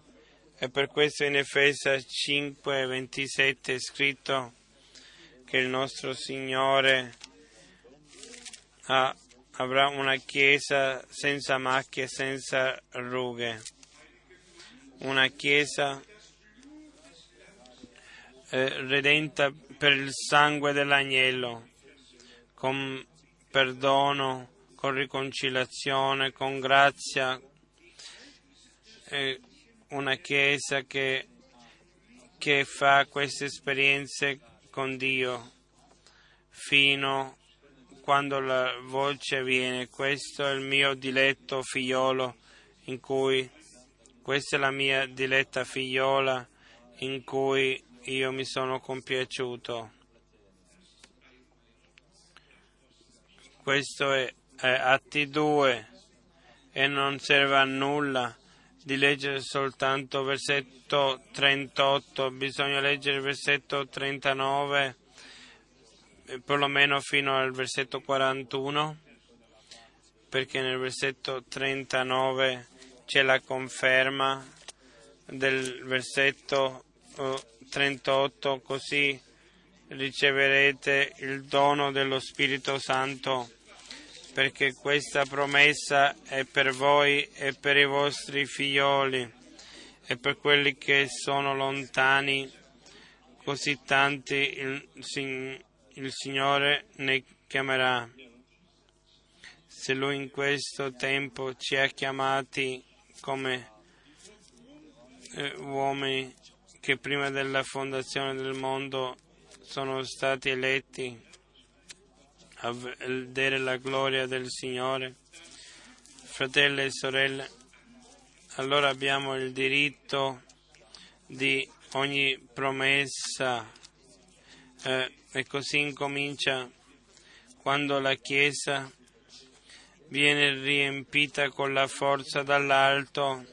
e per questo in Efesa 5:27 è scritto che il nostro Signore ha avrà una chiesa senza macchie, senza rughe, una chiesa eh, redenta per il sangue dell'agnello, con perdono, con riconciliazione, con grazia, eh, una chiesa che, che fa queste esperienze con Dio fino a quando la voce viene, questo è il mio diletto figliolo in cui, questa è la mia diletta figliola in cui io mi sono compiaciuto. Questo è, è Atti 2 e non serve a nulla di leggere soltanto versetto 38, bisogna leggere il versetto 39 perlomeno fino al versetto 41, perché nel versetto 39 c'è la conferma del versetto 38, eh, così riceverete il dono dello Spirito Santo, perché questa promessa è per voi e per i vostri figlioli e per quelli che sono lontani, così tanti il Signore il Signore ne chiamerà. Se Lui in questo tempo ci ha chiamati come eh, uomini che prima della fondazione del mondo sono stati eletti a vedere la gloria del Signore, fratelli e sorelle, allora abbiamo il diritto di ogni promessa eh, e così incomincia quando la Chiesa viene riempita con la forza dall'alto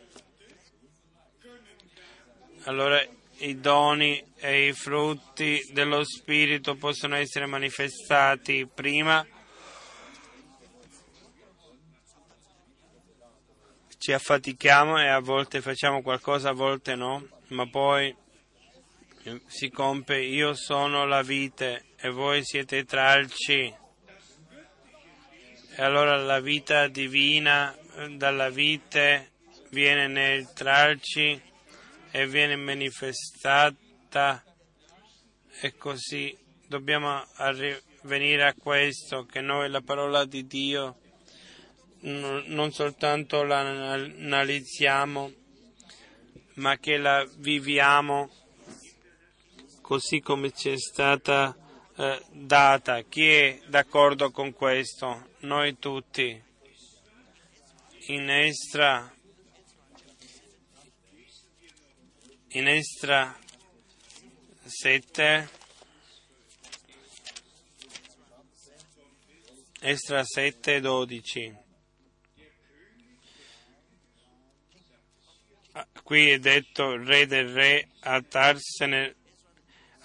allora i doni e i frutti dello Spirito possono essere manifestati prima. Ci affatichiamo e a volte facciamo qualcosa, a volte no, ma poi si compie io sono la vite e voi siete tralci. E allora la vita divina dalla vite viene nel tralci e viene manifestata e così dobbiamo venire a questo che noi la parola di Dio non soltanto la analizziamo ma che la viviamo così come ci è stata eh, data. Chi è d'accordo con questo? Noi tutti. In Estra, in Estra 7, Estra 7, 12. Qui è detto re del re a Tarsene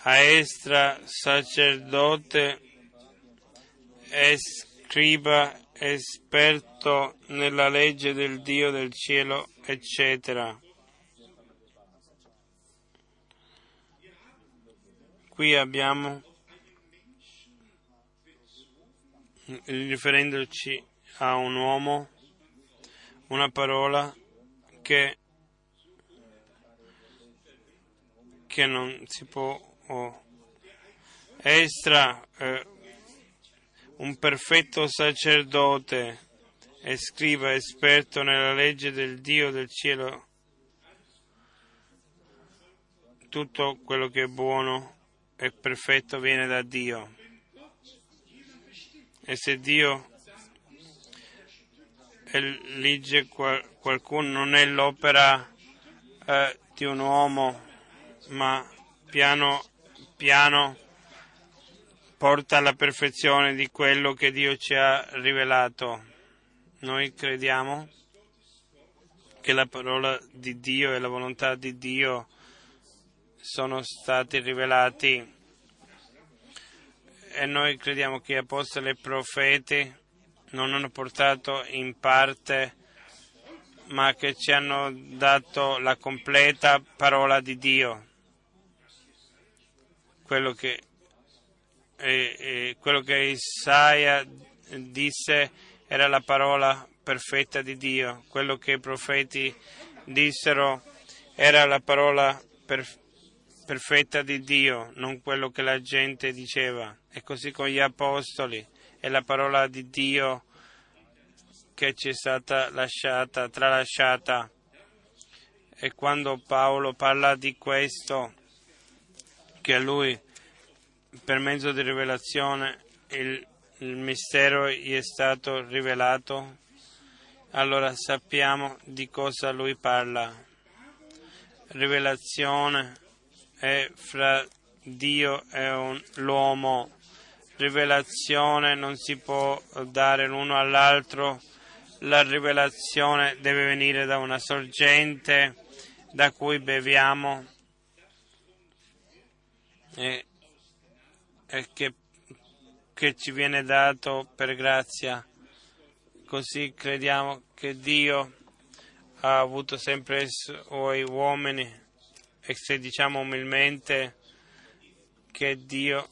a Estra, sacerdote e scriba esperto nella legge del Dio del cielo, eccetera. Qui abbiamo, riferendoci a un uomo, una parola che, che non si può oh, Estra, eh, un perfetto sacerdote e scriva esperto nella legge del Dio del cielo, tutto quello che è buono e perfetto viene da Dio. E se Dio elige qualcuno non è l'opera eh, di un uomo, ma piano piano porta alla perfezione di quello che Dio ci ha rivelato. Noi crediamo che la parola di Dio e la volontà di Dio sono stati rivelati e noi crediamo che apostoli e profeti non hanno portato in parte ma che ci hanno dato la completa parola di Dio quello che, eh, eh, quello che Isaia disse era la parola perfetta di Dio, quello che i profeti dissero era la parola per, perfetta di Dio, non quello che la gente diceva. E così con gli apostoli è la parola di Dio che ci è stata lasciata, tralasciata. E quando Paolo parla di questo, che a lui per mezzo di rivelazione il, il mistero gli è stato rivelato, allora sappiamo di cosa lui parla. Rivelazione è fra Dio e l'uomo. Rivelazione non si può dare l'uno all'altro. La rivelazione deve venire da una sorgente da cui beviamo e, e che, che ci viene dato per grazia. Così crediamo che Dio ha avuto sempre i suoi uomini e se diciamo umilmente che Dio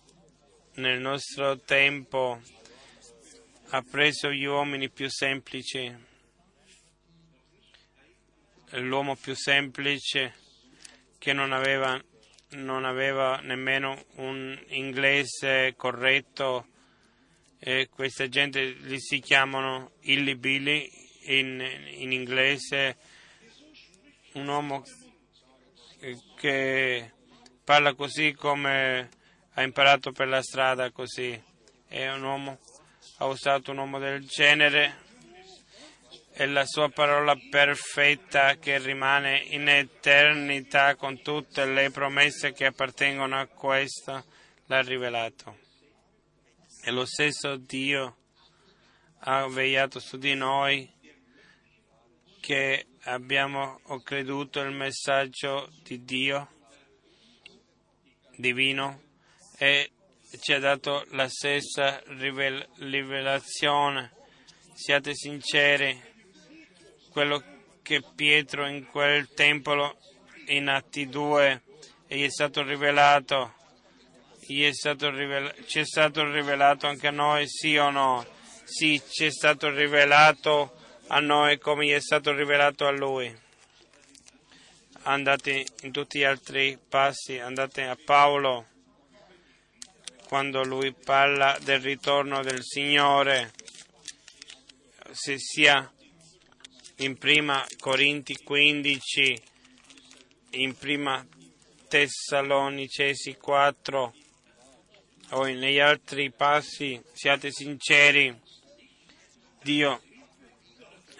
nel nostro tempo ha preso gli uomini più semplici, l'uomo più semplice che non aveva non aveva nemmeno un inglese corretto e questa gente li si chiamano illibili in, in inglese. Un uomo che parla così come ha imparato per la strada così. È un uomo ha usato un uomo del genere è la sua parola perfetta che rimane in eternità con tutte le promesse che appartengono a questo, l'ha rivelato. E lo stesso Dio ha vegliato su di noi che abbiamo creduto il messaggio di Dio divino e ci ha dato la stessa rivel- rivelazione. Siate sinceri, quello che Pietro in quel tempolo in Atti 2 gli è stato rivelato, è stato rivela- ci è stato rivelato anche a noi, sì o no? Sì, ci è stato rivelato a noi come gli è stato rivelato a lui. Andate in tutti gli altri passi, andate a Paolo quando lui parla del ritorno del Signore, se sia in prima Corinti 15, in prima Tessalonicesi 4 o negli altri passi, siate sinceri, Dio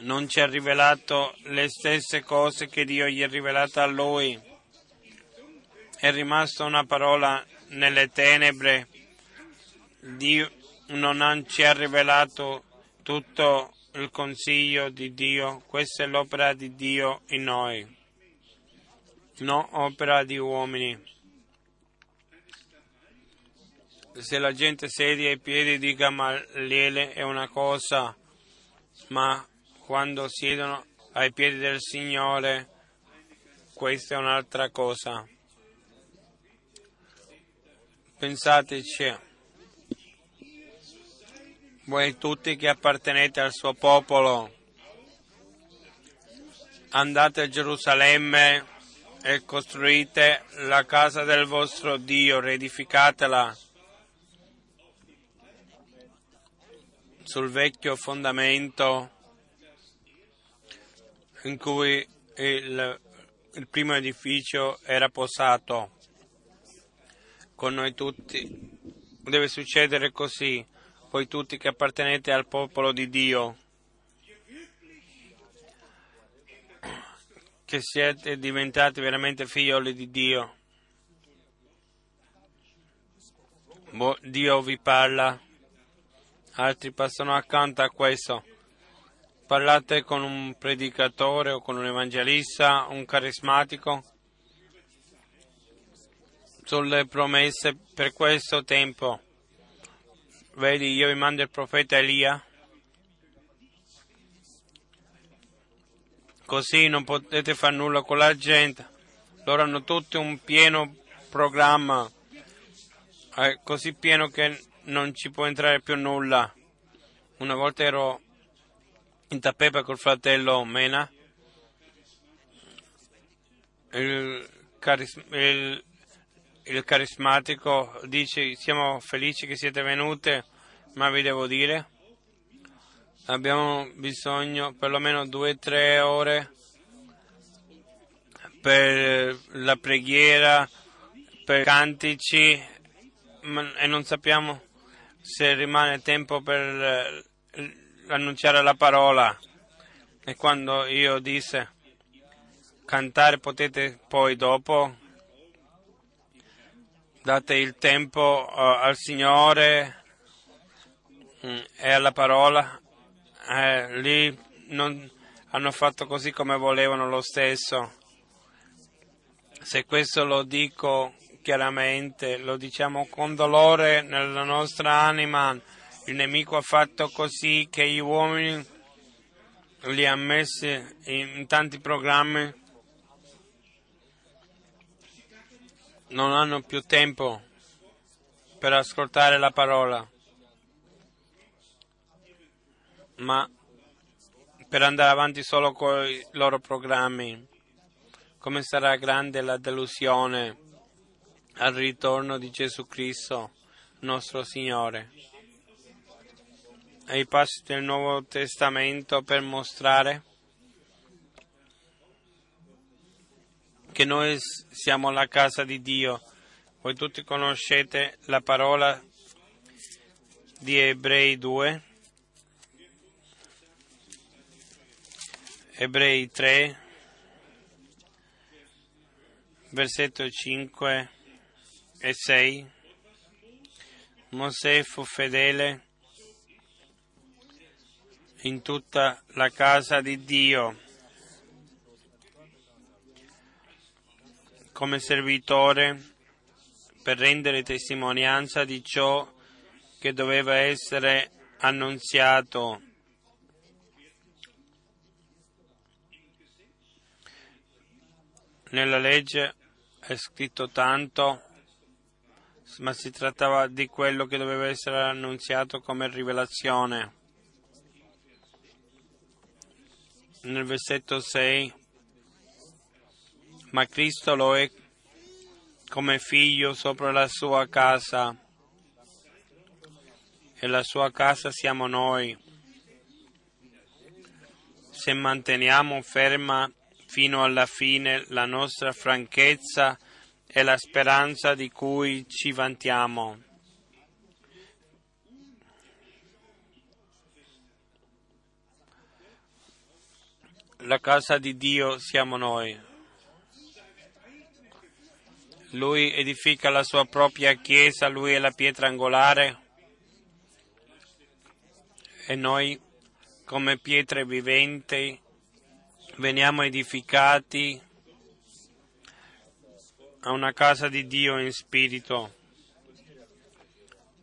non ci ha rivelato le stesse cose che Dio gli ha rivelato a lui. È rimasta una parola nelle tenebre. Dio non ci ha rivelato tutto il consiglio di Dio. Questa è l'opera di Dio in noi, non opera di uomini. Se la gente sedia ai piedi di Gamaliele è una cosa, ma quando siedono ai piedi del Signore, questa è un'altra cosa. Pensateci, voi tutti che appartenete al suo popolo, andate a Gerusalemme e costruite la casa del vostro Dio, reedificatela sul vecchio fondamento in cui il, il primo edificio era posato. Con noi tutti deve succedere così, voi tutti che appartenete al popolo di Dio, che siete diventati veramente figlioli di Dio. Dio vi parla, altri passano accanto a questo parlate con un predicatore o con un evangelista, un carismatico, sulle promesse per questo tempo. Vedi, io vi mando il profeta Elia. Così non potete fare nulla con la gente. Loro hanno tutti un pieno programma, è così pieno che non ci può entrare più nulla. Una volta ero in Tappepa col fratello Mena. Il, caris- il, il, carismatico dice siamo felici che siete venute, ma vi devo dire, abbiamo bisogno perlomeno due o tre ore per la preghiera, per cantici e non sappiamo se rimane tempo per annunciare la parola. E quando io disse cantare potete poi dopo, date il tempo uh, al Signore mm, e alla parola, eh, lì non hanno fatto così come volevano lo stesso. Se questo lo dico chiaramente, lo diciamo con dolore nella nostra anima, il nemico ha fatto così che gli uomini li ha messi in tanti programmi, non hanno più tempo per ascoltare la parola, ma per andare avanti solo con i loro programmi. Come sarà grande la delusione al ritorno di Gesù Cristo, nostro Signore ai passi del Nuovo Testamento per mostrare che noi siamo la casa di Dio. Voi tutti conoscete la parola di Ebrei 2, Ebrei 3, versetto 5 e 6. Mosè fu fedele in tutta la casa di Dio come servitore per rendere testimonianza di ciò che doveva essere annunziato. Nella legge è scritto tanto, ma si trattava di quello che doveva essere annunziato come rivelazione. Nel versetto 6, ma Cristo lo è come figlio sopra la sua casa e la sua casa siamo noi. Se manteniamo ferma fino alla fine la nostra franchezza e la speranza di cui ci vantiamo. La casa di Dio siamo noi. Lui edifica la sua propria chiesa, lui è la pietra angolare e noi come pietre viventi veniamo edificati a una casa di Dio in spirito.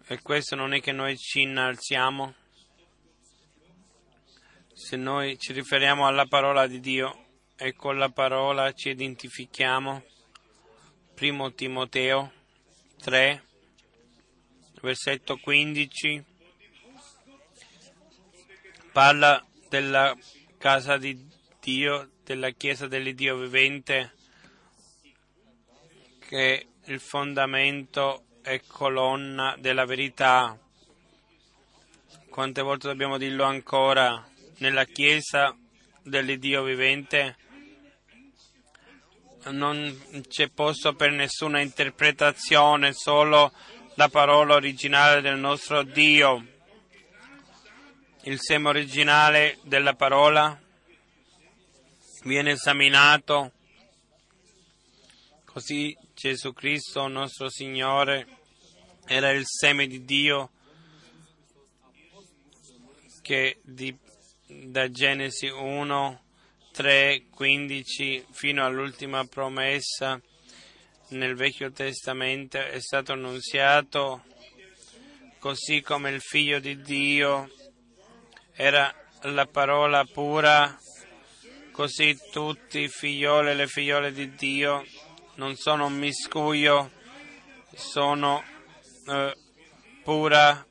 E questo non è che noi ci innalziamo, se noi ci riferiamo alla parola di Dio e con la parola ci identifichiamo. Primo Timoteo 3, versetto 15, parla della casa di Dio, della Chiesa dell'Iddio vivente, che il fondamento è colonna della verità. Quante volte dobbiamo dirlo ancora? Nella Chiesa dell'Iddio vivente non c'è posto per nessuna interpretazione, solo la parola originale del nostro Dio. Il seme originale della parola viene esaminato, così Gesù Cristo, nostro Signore, era il seme di Dio che di, da Genesi 1 3, 15 fino all'ultima promessa nel Vecchio Testamento è stato annunziato così come il figlio di Dio era la parola pura, così tutti i figlioli e le figliole di Dio non sono un miscuglio, sono eh, pura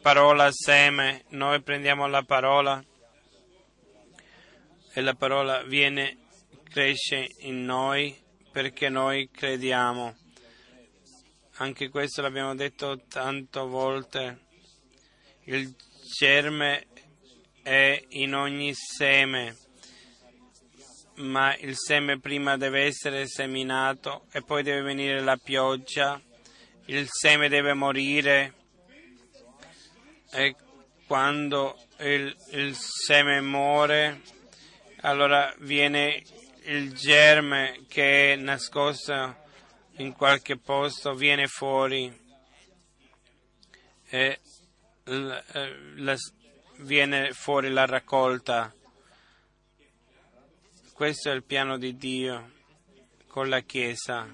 parola seme. Noi prendiamo la parola e la parola viene, cresce in noi perché noi crediamo. Anche questo l'abbiamo detto tante volte. Il germe è in ogni seme, ma il seme prima deve essere seminato e poi deve venire la pioggia, il seme deve morire e quando il, il seme muore allora viene il germe che è nascosto in qualche posto, viene fuori e la, eh, la, viene fuori la raccolta. Questo è il piano di Dio con la Chiesa.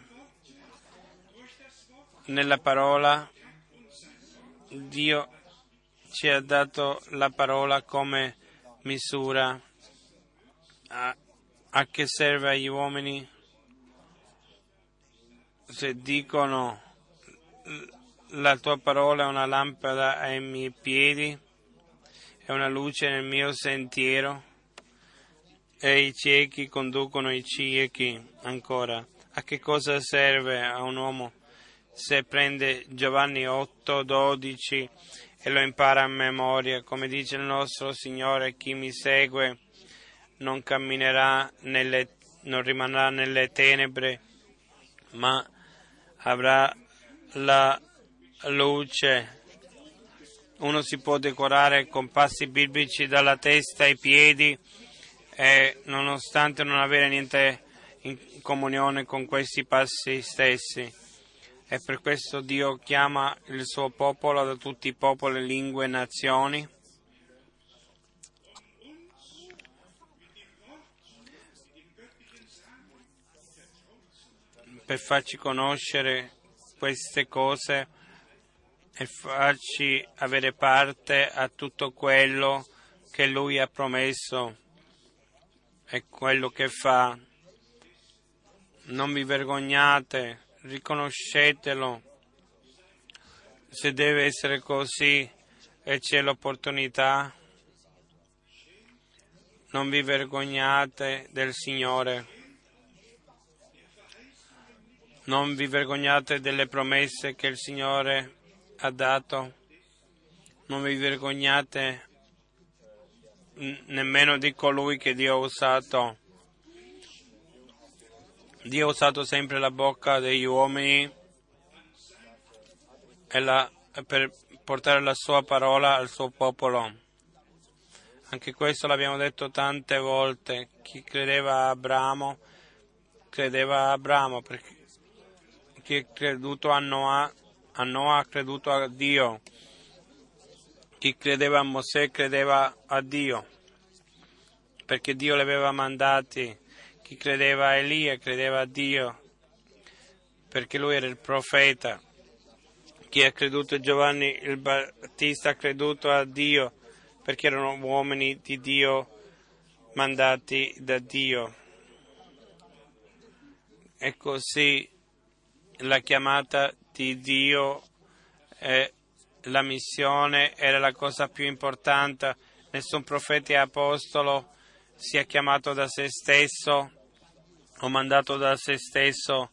Nella parola Dio ci ha dato la parola come misura a, a che serve agli uomini se dicono la tua parola è una lampada ai miei piedi, è una luce nel mio sentiero e i ciechi conducono i ciechi ancora. A che cosa serve a un uomo se prende Giovanni 8, 12 e lo impara a memoria? Come dice il nostro Signore, chi mi segue non camminerà nelle, non rimarrà nelle tenebre, ma avrà la luce. Uno si può decorare con passi biblici dalla testa ai piedi e nonostante non avere niente in comunione con questi passi stessi. E per questo Dio chiama il suo popolo da tutti i popoli, lingue e nazioni per farci conoscere queste cose e farci avere parte a tutto quello che Lui ha promesso e quello che fa. Non vi vergognate, riconoscetelo. Se deve essere così e c'è l'opportunità, non vi vergognate del Signore. Non vi vergognate delle promesse che il Signore ha dato. Non vi vergognate nemmeno di colui che Dio ha usato. Dio ha usato sempre la bocca degli uomini la, per portare la sua parola al suo popolo. Anche questo l'abbiamo detto tante volte. Chi credeva a Abramo, credeva a Abramo, perché chi è creduto a Noah, a Noah ha creduto a Dio. Chi credeva a Mosè credeva a Dio, perché Dio li aveva mandati. Chi credeva a Elia credeva a Dio, perché lui era il profeta. Chi ha creduto a Giovanni il Battista ha creduto a Dio, perché erano uomini di Dio mandati da Dio. E così la chiamata di Dio è la missione era la cosa più importante. Nessun profeta e apostolo sia chiamato da se stesso o mandato da se stesso.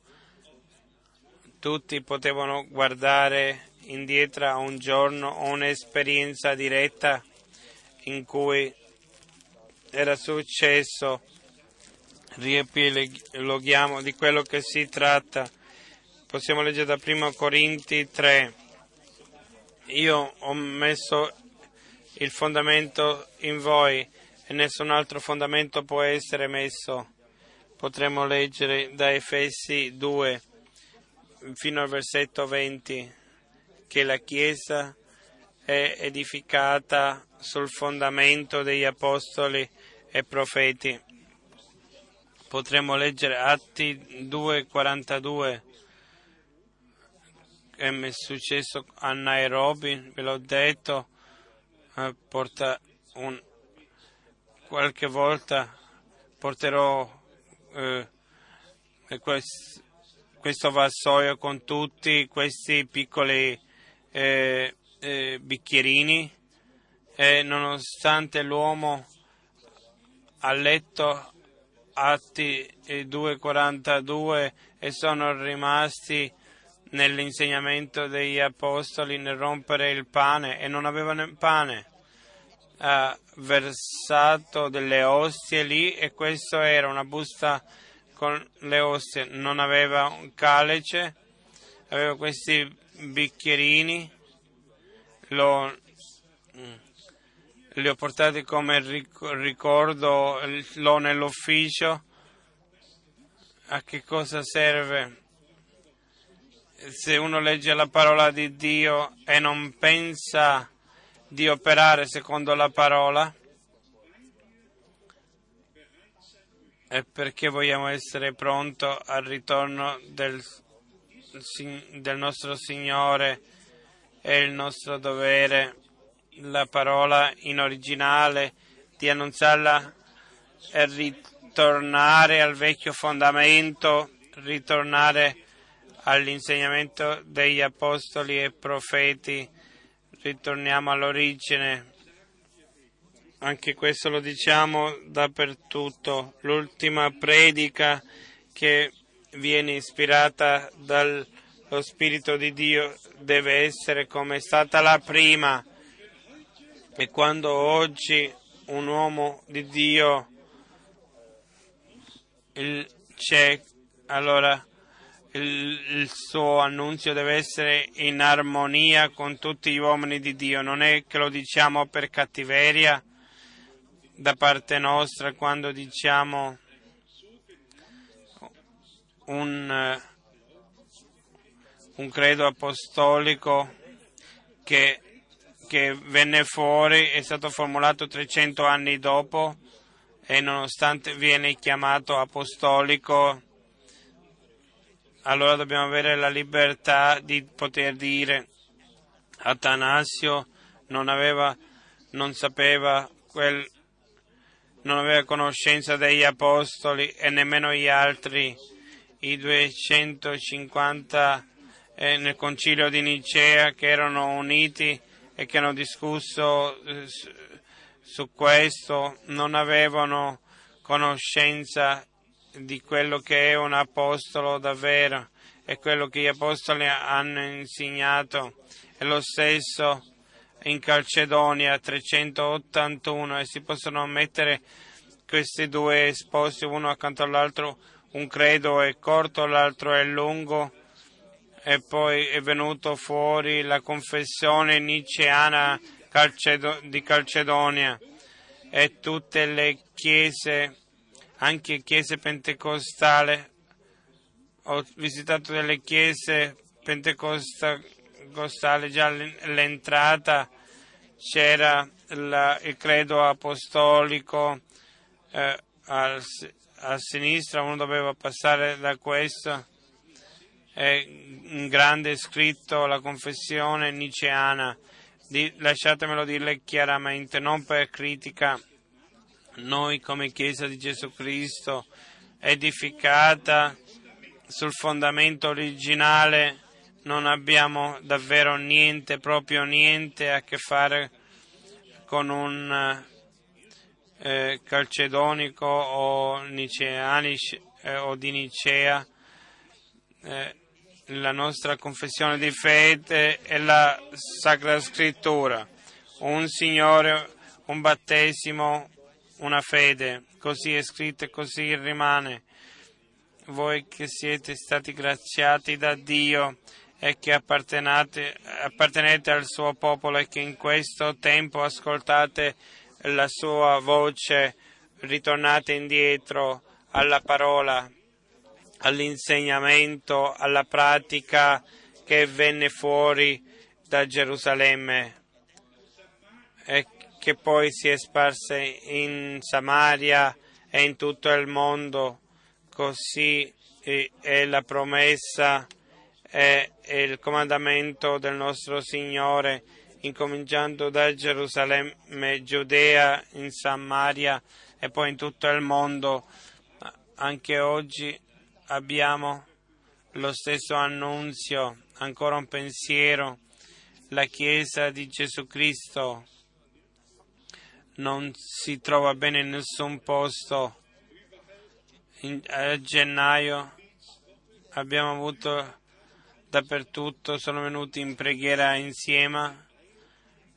Tutti potevano guardare indietro a un giorno o un'esperienza diretta in cui era successo. Riepiloghiamo di quello che si tratta. Possiamo leggere da 1 Corinti 3 io ho messo il fondamento in voi e nessun altro fondamento può essere messo. Potremmo leggere da Efesi 2 fino al versetto 20 che la Chiesa è edificata sul fondamento degli apostoli e profeti. Potremmo leggere Atti 2:42 che mi è successo a Nairobi, ve l'ho detto, eh, porta un, qualche volta porterò eh, questo, questo vassoio con tutti questi piccoli eh, eh bicchierini e nonostante l'uomo ha letto Atti 2.42 e sono rimasti nell'insegnamento degli apostoli nel rompere il pane e non avevano pane. Ha versato delle ostie lì e questo era una busta con le ostie, non aveva un calice, aveva questi bicchierini, lo, li ho portati come ricordo, l'ho nell'ufficio. A che cosa serve? Se uno legge la parola di Dio e non pensa di operare secondo la parola, è perché vogliamo essere pronti al ritorno del, del nostro Signore è il nostro dovere. La parola in originale di annunziarla e ritornare al vecchio fondamento, ritornare all'insegnamento degli apostoli e profeti, ritorniamo all'origine. Anche questo lo diciamo dappertutto. L'ultima predica che viene ispirata dallo Spirito di Dio deve essere come è stata la prima. E quando oggi un uomo di Dio c'è, allora il, il, suo annunzio deve essere in armonia con tutti gli uomini di Dio, non è che lo diciamo per cattiveria da parte nostra quando diciamo un, un credo apostolico che, che venne fuori, è stato formulato 300 anni dopo e nonostante viene chiamato apostolico allora dobbiamo avere la libertà di poter dire Atanasio non aveva, non sapeva quel, non aveva conoscenza degli apostoli e nemmeno gli altri, i 250 eh, nel concilio di Nicea che erano uniti e che hanno discusso eh, su questo, non avevano conoscenza di quello che è un apostolo davvero e quello che gli apostoli hanno insegnato. È lo stesso in Calcedonia 381 e si possono mettere questi due esposti uno accanto all'altro, un credo è corto, l'altro è lungo e poi è venuto fuori la confessione niceana di Calcedonia e tutte le chiese, anche chiese pentecostali, ho visitato delle chiese pentecostali già all'entrata c'era la, il credo apostolico eh, a, a sinistra, uno doveva passare da questo. È un grande scritto la confessione niceana. Di, lasciatemelo dire chiaramente, non per critica, noi come Chiesa di Gesù Cristo, edificata sul fondamento originale, non abbiamo davvero niente, proprio niente a che fare con un eh, calcedonico o niceanic eh, o di Nicea. Eh, la nostra confessione di fede è la Sacra Scrittura, un Signore, un battesimo, una fede, così è scritto e così rimane. Voi che siete stati graziati da Dio e che appartenete, al suo popolo e che in questo tempo ascoltate la sua voce, ritornate indietro alla parola all'insegnamento, alla pratica che venne fuori da Gerusalemme e che poi si è sparsa in Samaria e in tutto il mondo. Così è la promessa e il comandamento del nostro Signore, incominciando da Gerusalemme, Giudea, in Samaria e poi in tutto il mondo. Anche oggi abbiamo lo stesso annunzio, ancora un pensiero, la Chiesa di Gesù Cristo non si trova bene in nessun posto. In, a gennaio abbiamo avuto dappertutto, sono venuti in preghiera insieme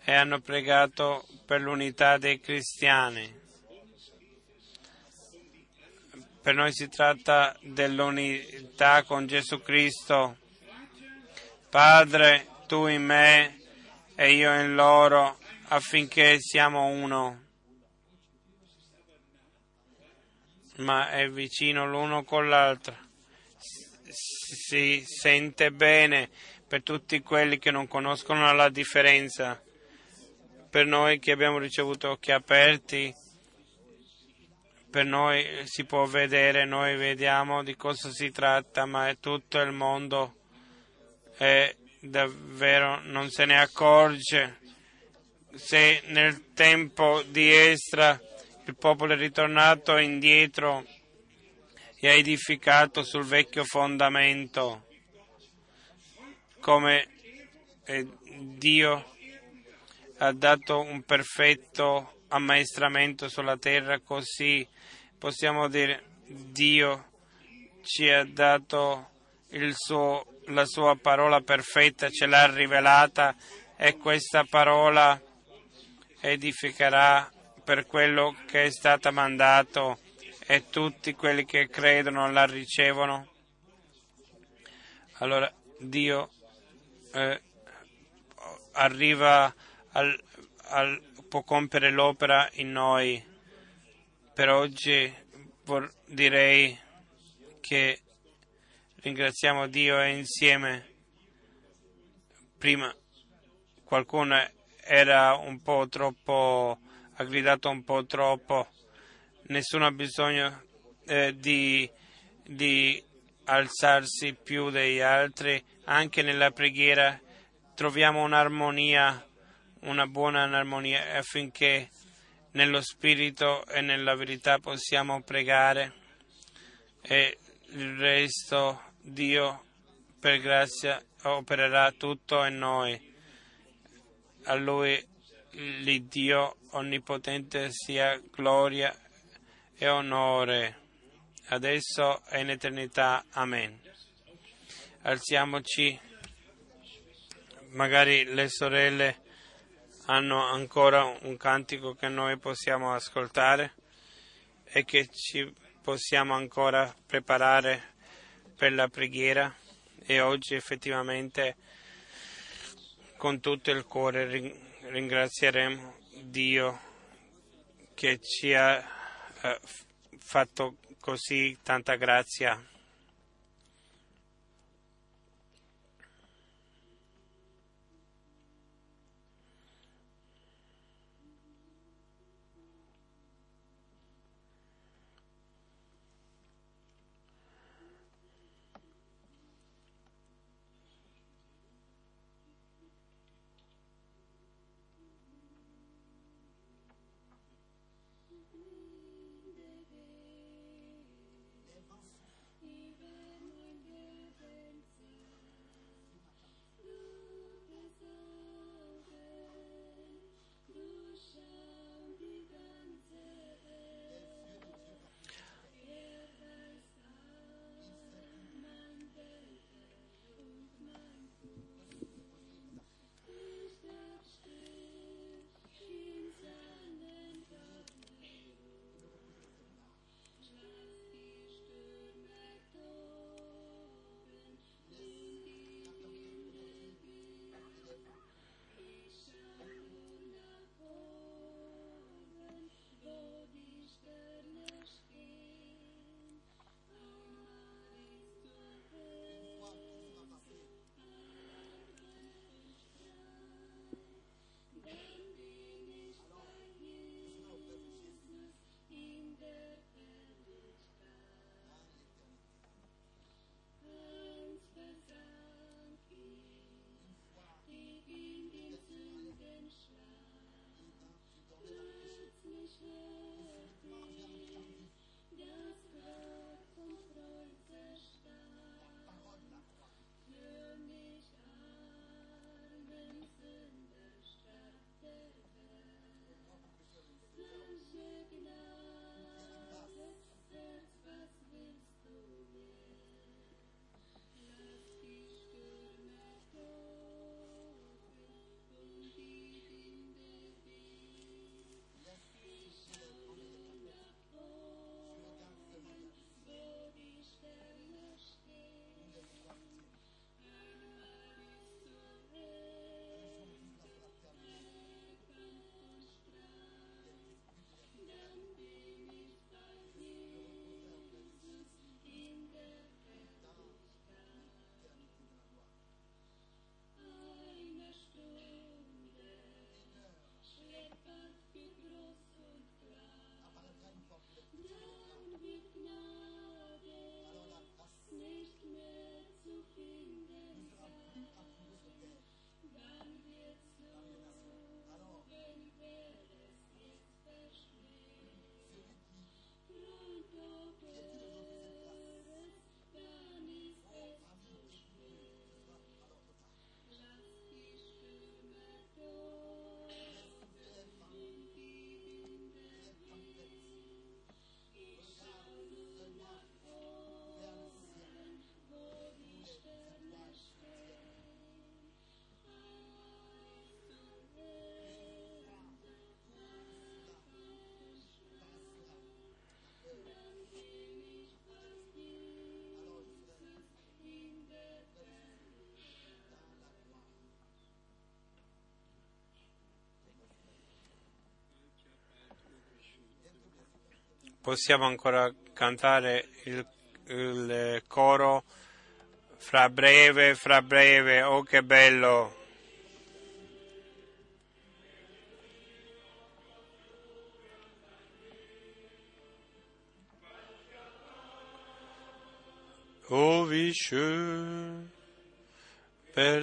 e hanno pregato per l'unità dei cristiani. Per noi si tratta dell'unità con Gesù Cristo. Padre, tu in me e io in loro, affinché siamo uno. Ma è vicino l'uno con l'altro. Si sente bene per tutti quelli che non conoscono la differenza. Per noi che abbiamo ricevuto occhi aperti, per noi si può vedere, noi vediamo di cosa si tratta, ma è tutto il mondo e davvero non se ne accorge. Se nel tempo di Estra il popolo è ritornato indietro e ha edificato sul vecchio fondamento, come eh, Dio ha dato un perfetto ammaestramento sulla terra, così possiamo dire Dio ci ha dato suo, la sua parola perfetta, ce l'ha rivelata e questa parola edificherà per quello che è stato mandato e tutti quelli che credono la ricevono. Allora Dio eh, arriva al, al, può compiere l'opera in noi per oggi direi che ringraziamo Dio e insieme prima qualcuno era un po' troppo ha gridato un po' troppo. Nessuno ha bisogno eh, di, di alzarsi più degli altri, anche nella preghiera troviamo un'armonia, una buona armonia affinché nello spirito e nella verità possiamo pregare. E il resto Dio per grazia opererà tutto in noi. A Lui l'Iddio onnipotente sia gloria e onore, adesso e in eternità. Amen. Alziamoci, magari le sorelle hanno ancora un cantico che noi possiamo ascoltare e che ci possiamo ancora preparare per la preghiera e oggi effettivamente con tutto il cuore ringrazieremo Dio che ci ha eh, fatto così tanta grazia. Possiamo ancora cantare il, il coro fra breve, fra breve, oh che bello. Och vi köper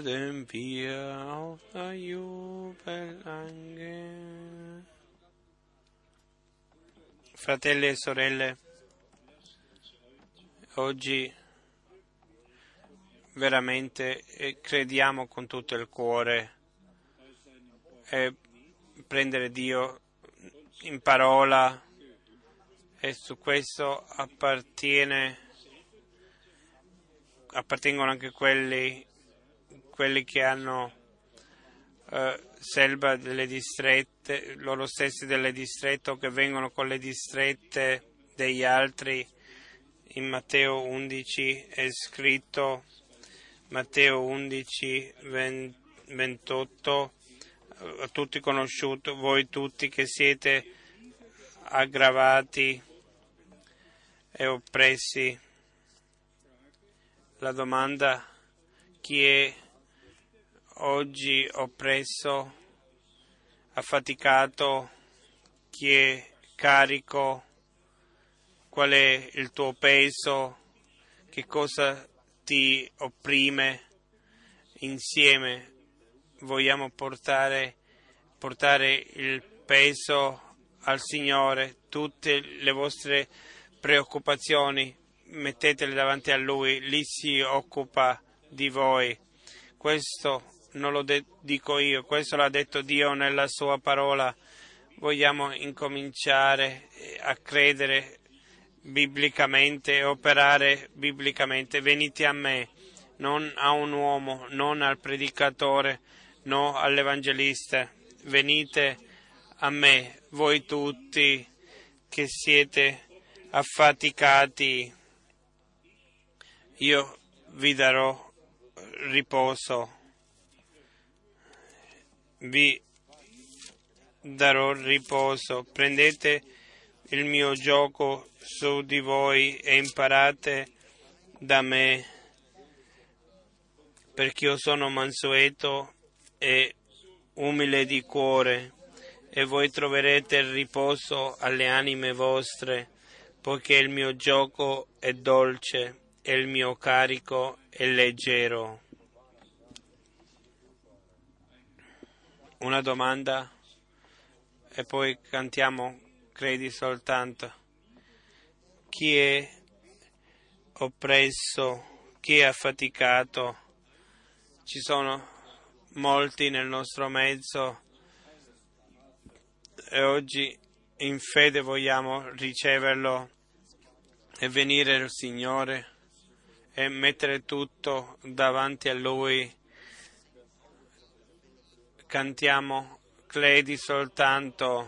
den via ofta jubelange. Fratelli e sorelle, oggi veramente crediamo con tutto il cuore e prendere Dio in parola e su questo appartengono anche quelli, quelli che hanno eh, selva delle distrette, loro stessi delle distrette o che vengono con le distrette degli altri. In Matteo 11 è scritto Matteo 11, 28, a tutti conosciuto, voi tutti che siete aggravati e oppressi. La domanda chi è oggi oppresso, affaticato, chi è carico, qual è il tuo peso, che cosa ti opprime, insieme vogliamo portare, portare il peso al Signore, tutte le vostre preoccupazioni, mettetele davanti a Lui, Lui si occupa di voi. Questo non lo de- dico io, questo l'ha detto Dio nella sua parola. Vogliamo incominciare a credere biblicamente operare biblicamente. Venite a me, non a un uomo, non al predicatore, no all'evangelista. Venite a me, voi tutti che siete affaticati. Io vi darò riposo. Vi darò riposo. Prendete il mio gioco su di voi e imparate da me, perché io sono mansueto e umile di cuore, e voi troverete il riposo alle anime vostre, poiché il mio gioco è dolce e il mio carico è leggero. Una domanda e poi cantiamo credi soltanto chi è oppresso, chi è affaticato. Ci sono molti nel nostro mezzo e oggi in fede vogliamo riceverlo e venire al Signore e mettere tutto davanti a Lui. Cantiamo, credi soltanto,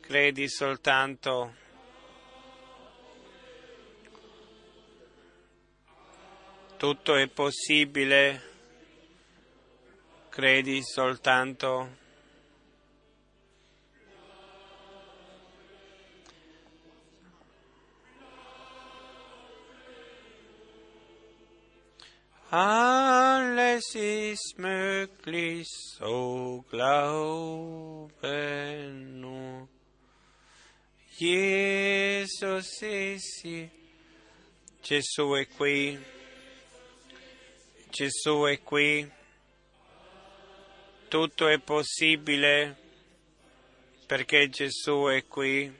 credi soltanto. Tutto è possibile, credi soltanto. Alles ist möglich, so glaube nur. Jesus ist hier. Gesù è qui. Gesù è qui. Tutto è possibile perché Gesù è qui.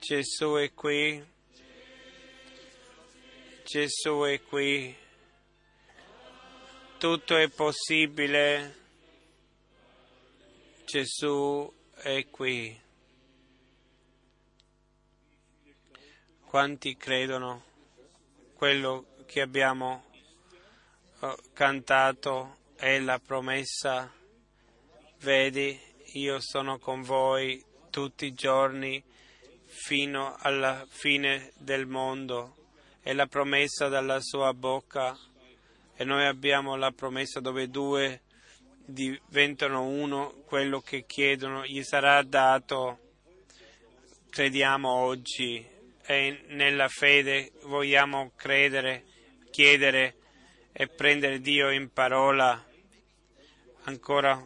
Gesù è qui. Gesù è qui. Tutto è possibile. Gesù è qui. Quanti credono quello che abbiamo cantato è la promessa? Vedi, io sono con voi tutti i giorni fino alla fine del mondo. È la promessa dalla sua bocca e noi abbiamo la promessa dove due diventano uno, quello che chiedono gli sarà dato. Crediamo oggi e nella fede vogliamo credere, chiedere e prendere Dio in parola. Ancora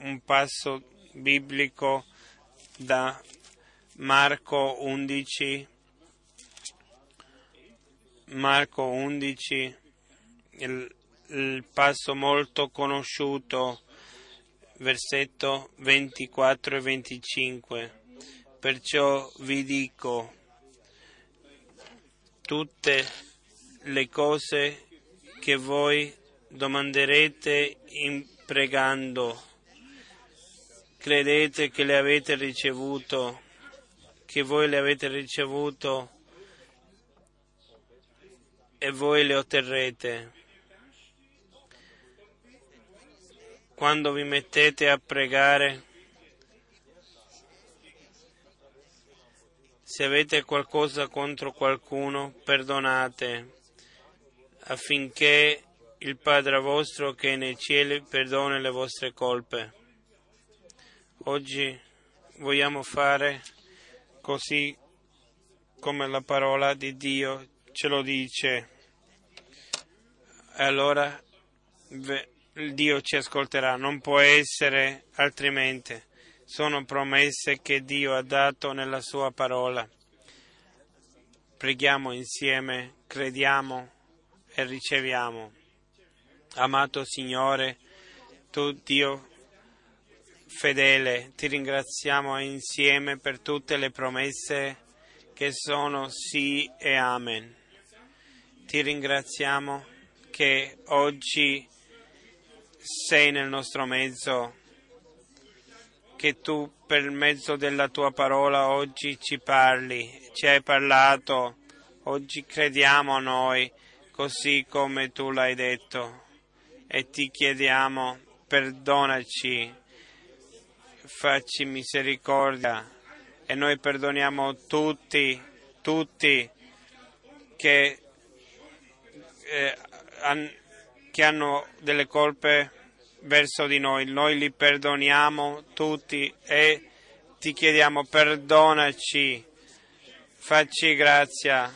un passo biblico da Marco 11, Marco 11, il, il passo molto conosciuto, versetto 24 e 25. Perciò vi dico tutte le cose che voi domanderete pregando. Credete che le avete ricevuto, che voi le avete ricevuto e voi le otterrete. Quando vi mettete a pregare, se avete qualcosa contro qualcuno, perdonate, affinché il Padre vostro che è nei cieli perdoni le vostre colpe. Oggi vogliamo fare così come la parola di Dio ce lo dice. E allora Dio ci ascolterà, non può essere altrimenti. Sono promesse che Dio ha dato nella sua parola. Preghiamo insieme, crediamo e riceviamo. Amato Signore, tu Dio fedele, ti ringraziamo insieme per tutte le promesse che sono sì e amen. Ti ringraziamo che oggi sei nel nostro mezzo, che tu per mezzo della tua parola oggi ci parli, ci hai parlato, oggi crediamo a noi così come tu l'hai detto. E ti chiediamo perdonaci, facci misericordia. E noi perdoniamo tutti, tutti che, eh, han, che hanno delle colpe verso di noi, noi li perdoniamo tutti e ti chiediamo perdonaci, facci grazia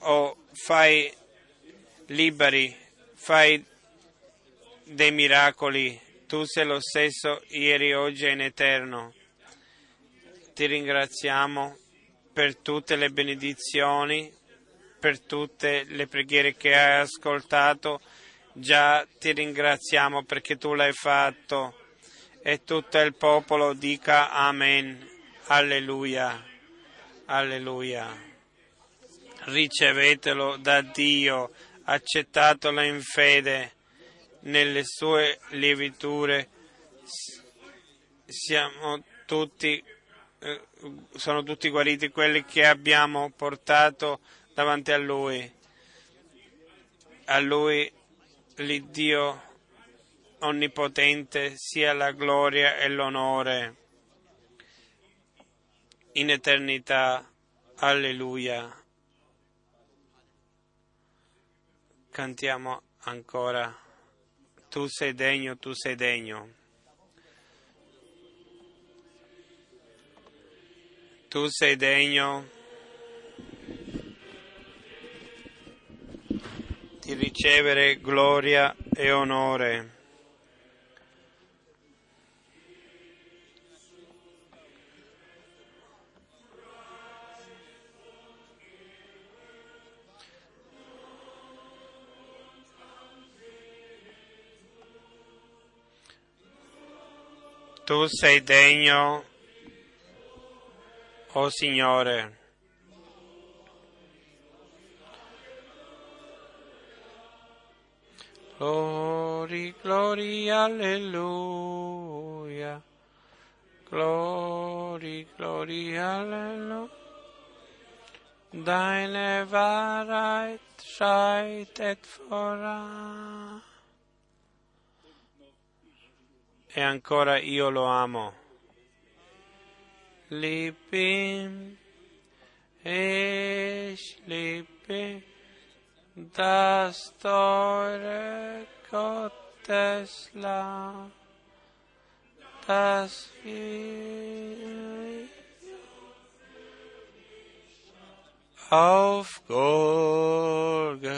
o fai liberi fai dei miracoli, tu sei lo stesso ieri, oggi e in eterno. Ti ringraziamo per tutte le benedizioni, per tutte le preghiere che hai ascoltato. Già ti ringraziamo perché tu l'hai fatto e tutto il popolo dica Amen. Alleluia. Alleluia. Ricevetelo da Dio accettatelo in fede nelle sue lieviture, siamo tutti, eh, sono tutti guariti quelli che abbiamo portato davanti a Lui. A Lui, l'Iddio onnipotente, sia la gloria e l'onore in eternità. Alleluia. Cantiamo ancora. Tu sei degno, tu sei degno. Tu sei degno di ricevere gloria e onore. Tu sei degno, o oh Signore. Glory, gloria, alleluia. Glory, gloria, alleluia. Deine Wahrheit schreitet voran e ancora io lo amo. Liebim, ich liebe das teure Gotteslamm, das wir auf Golgatha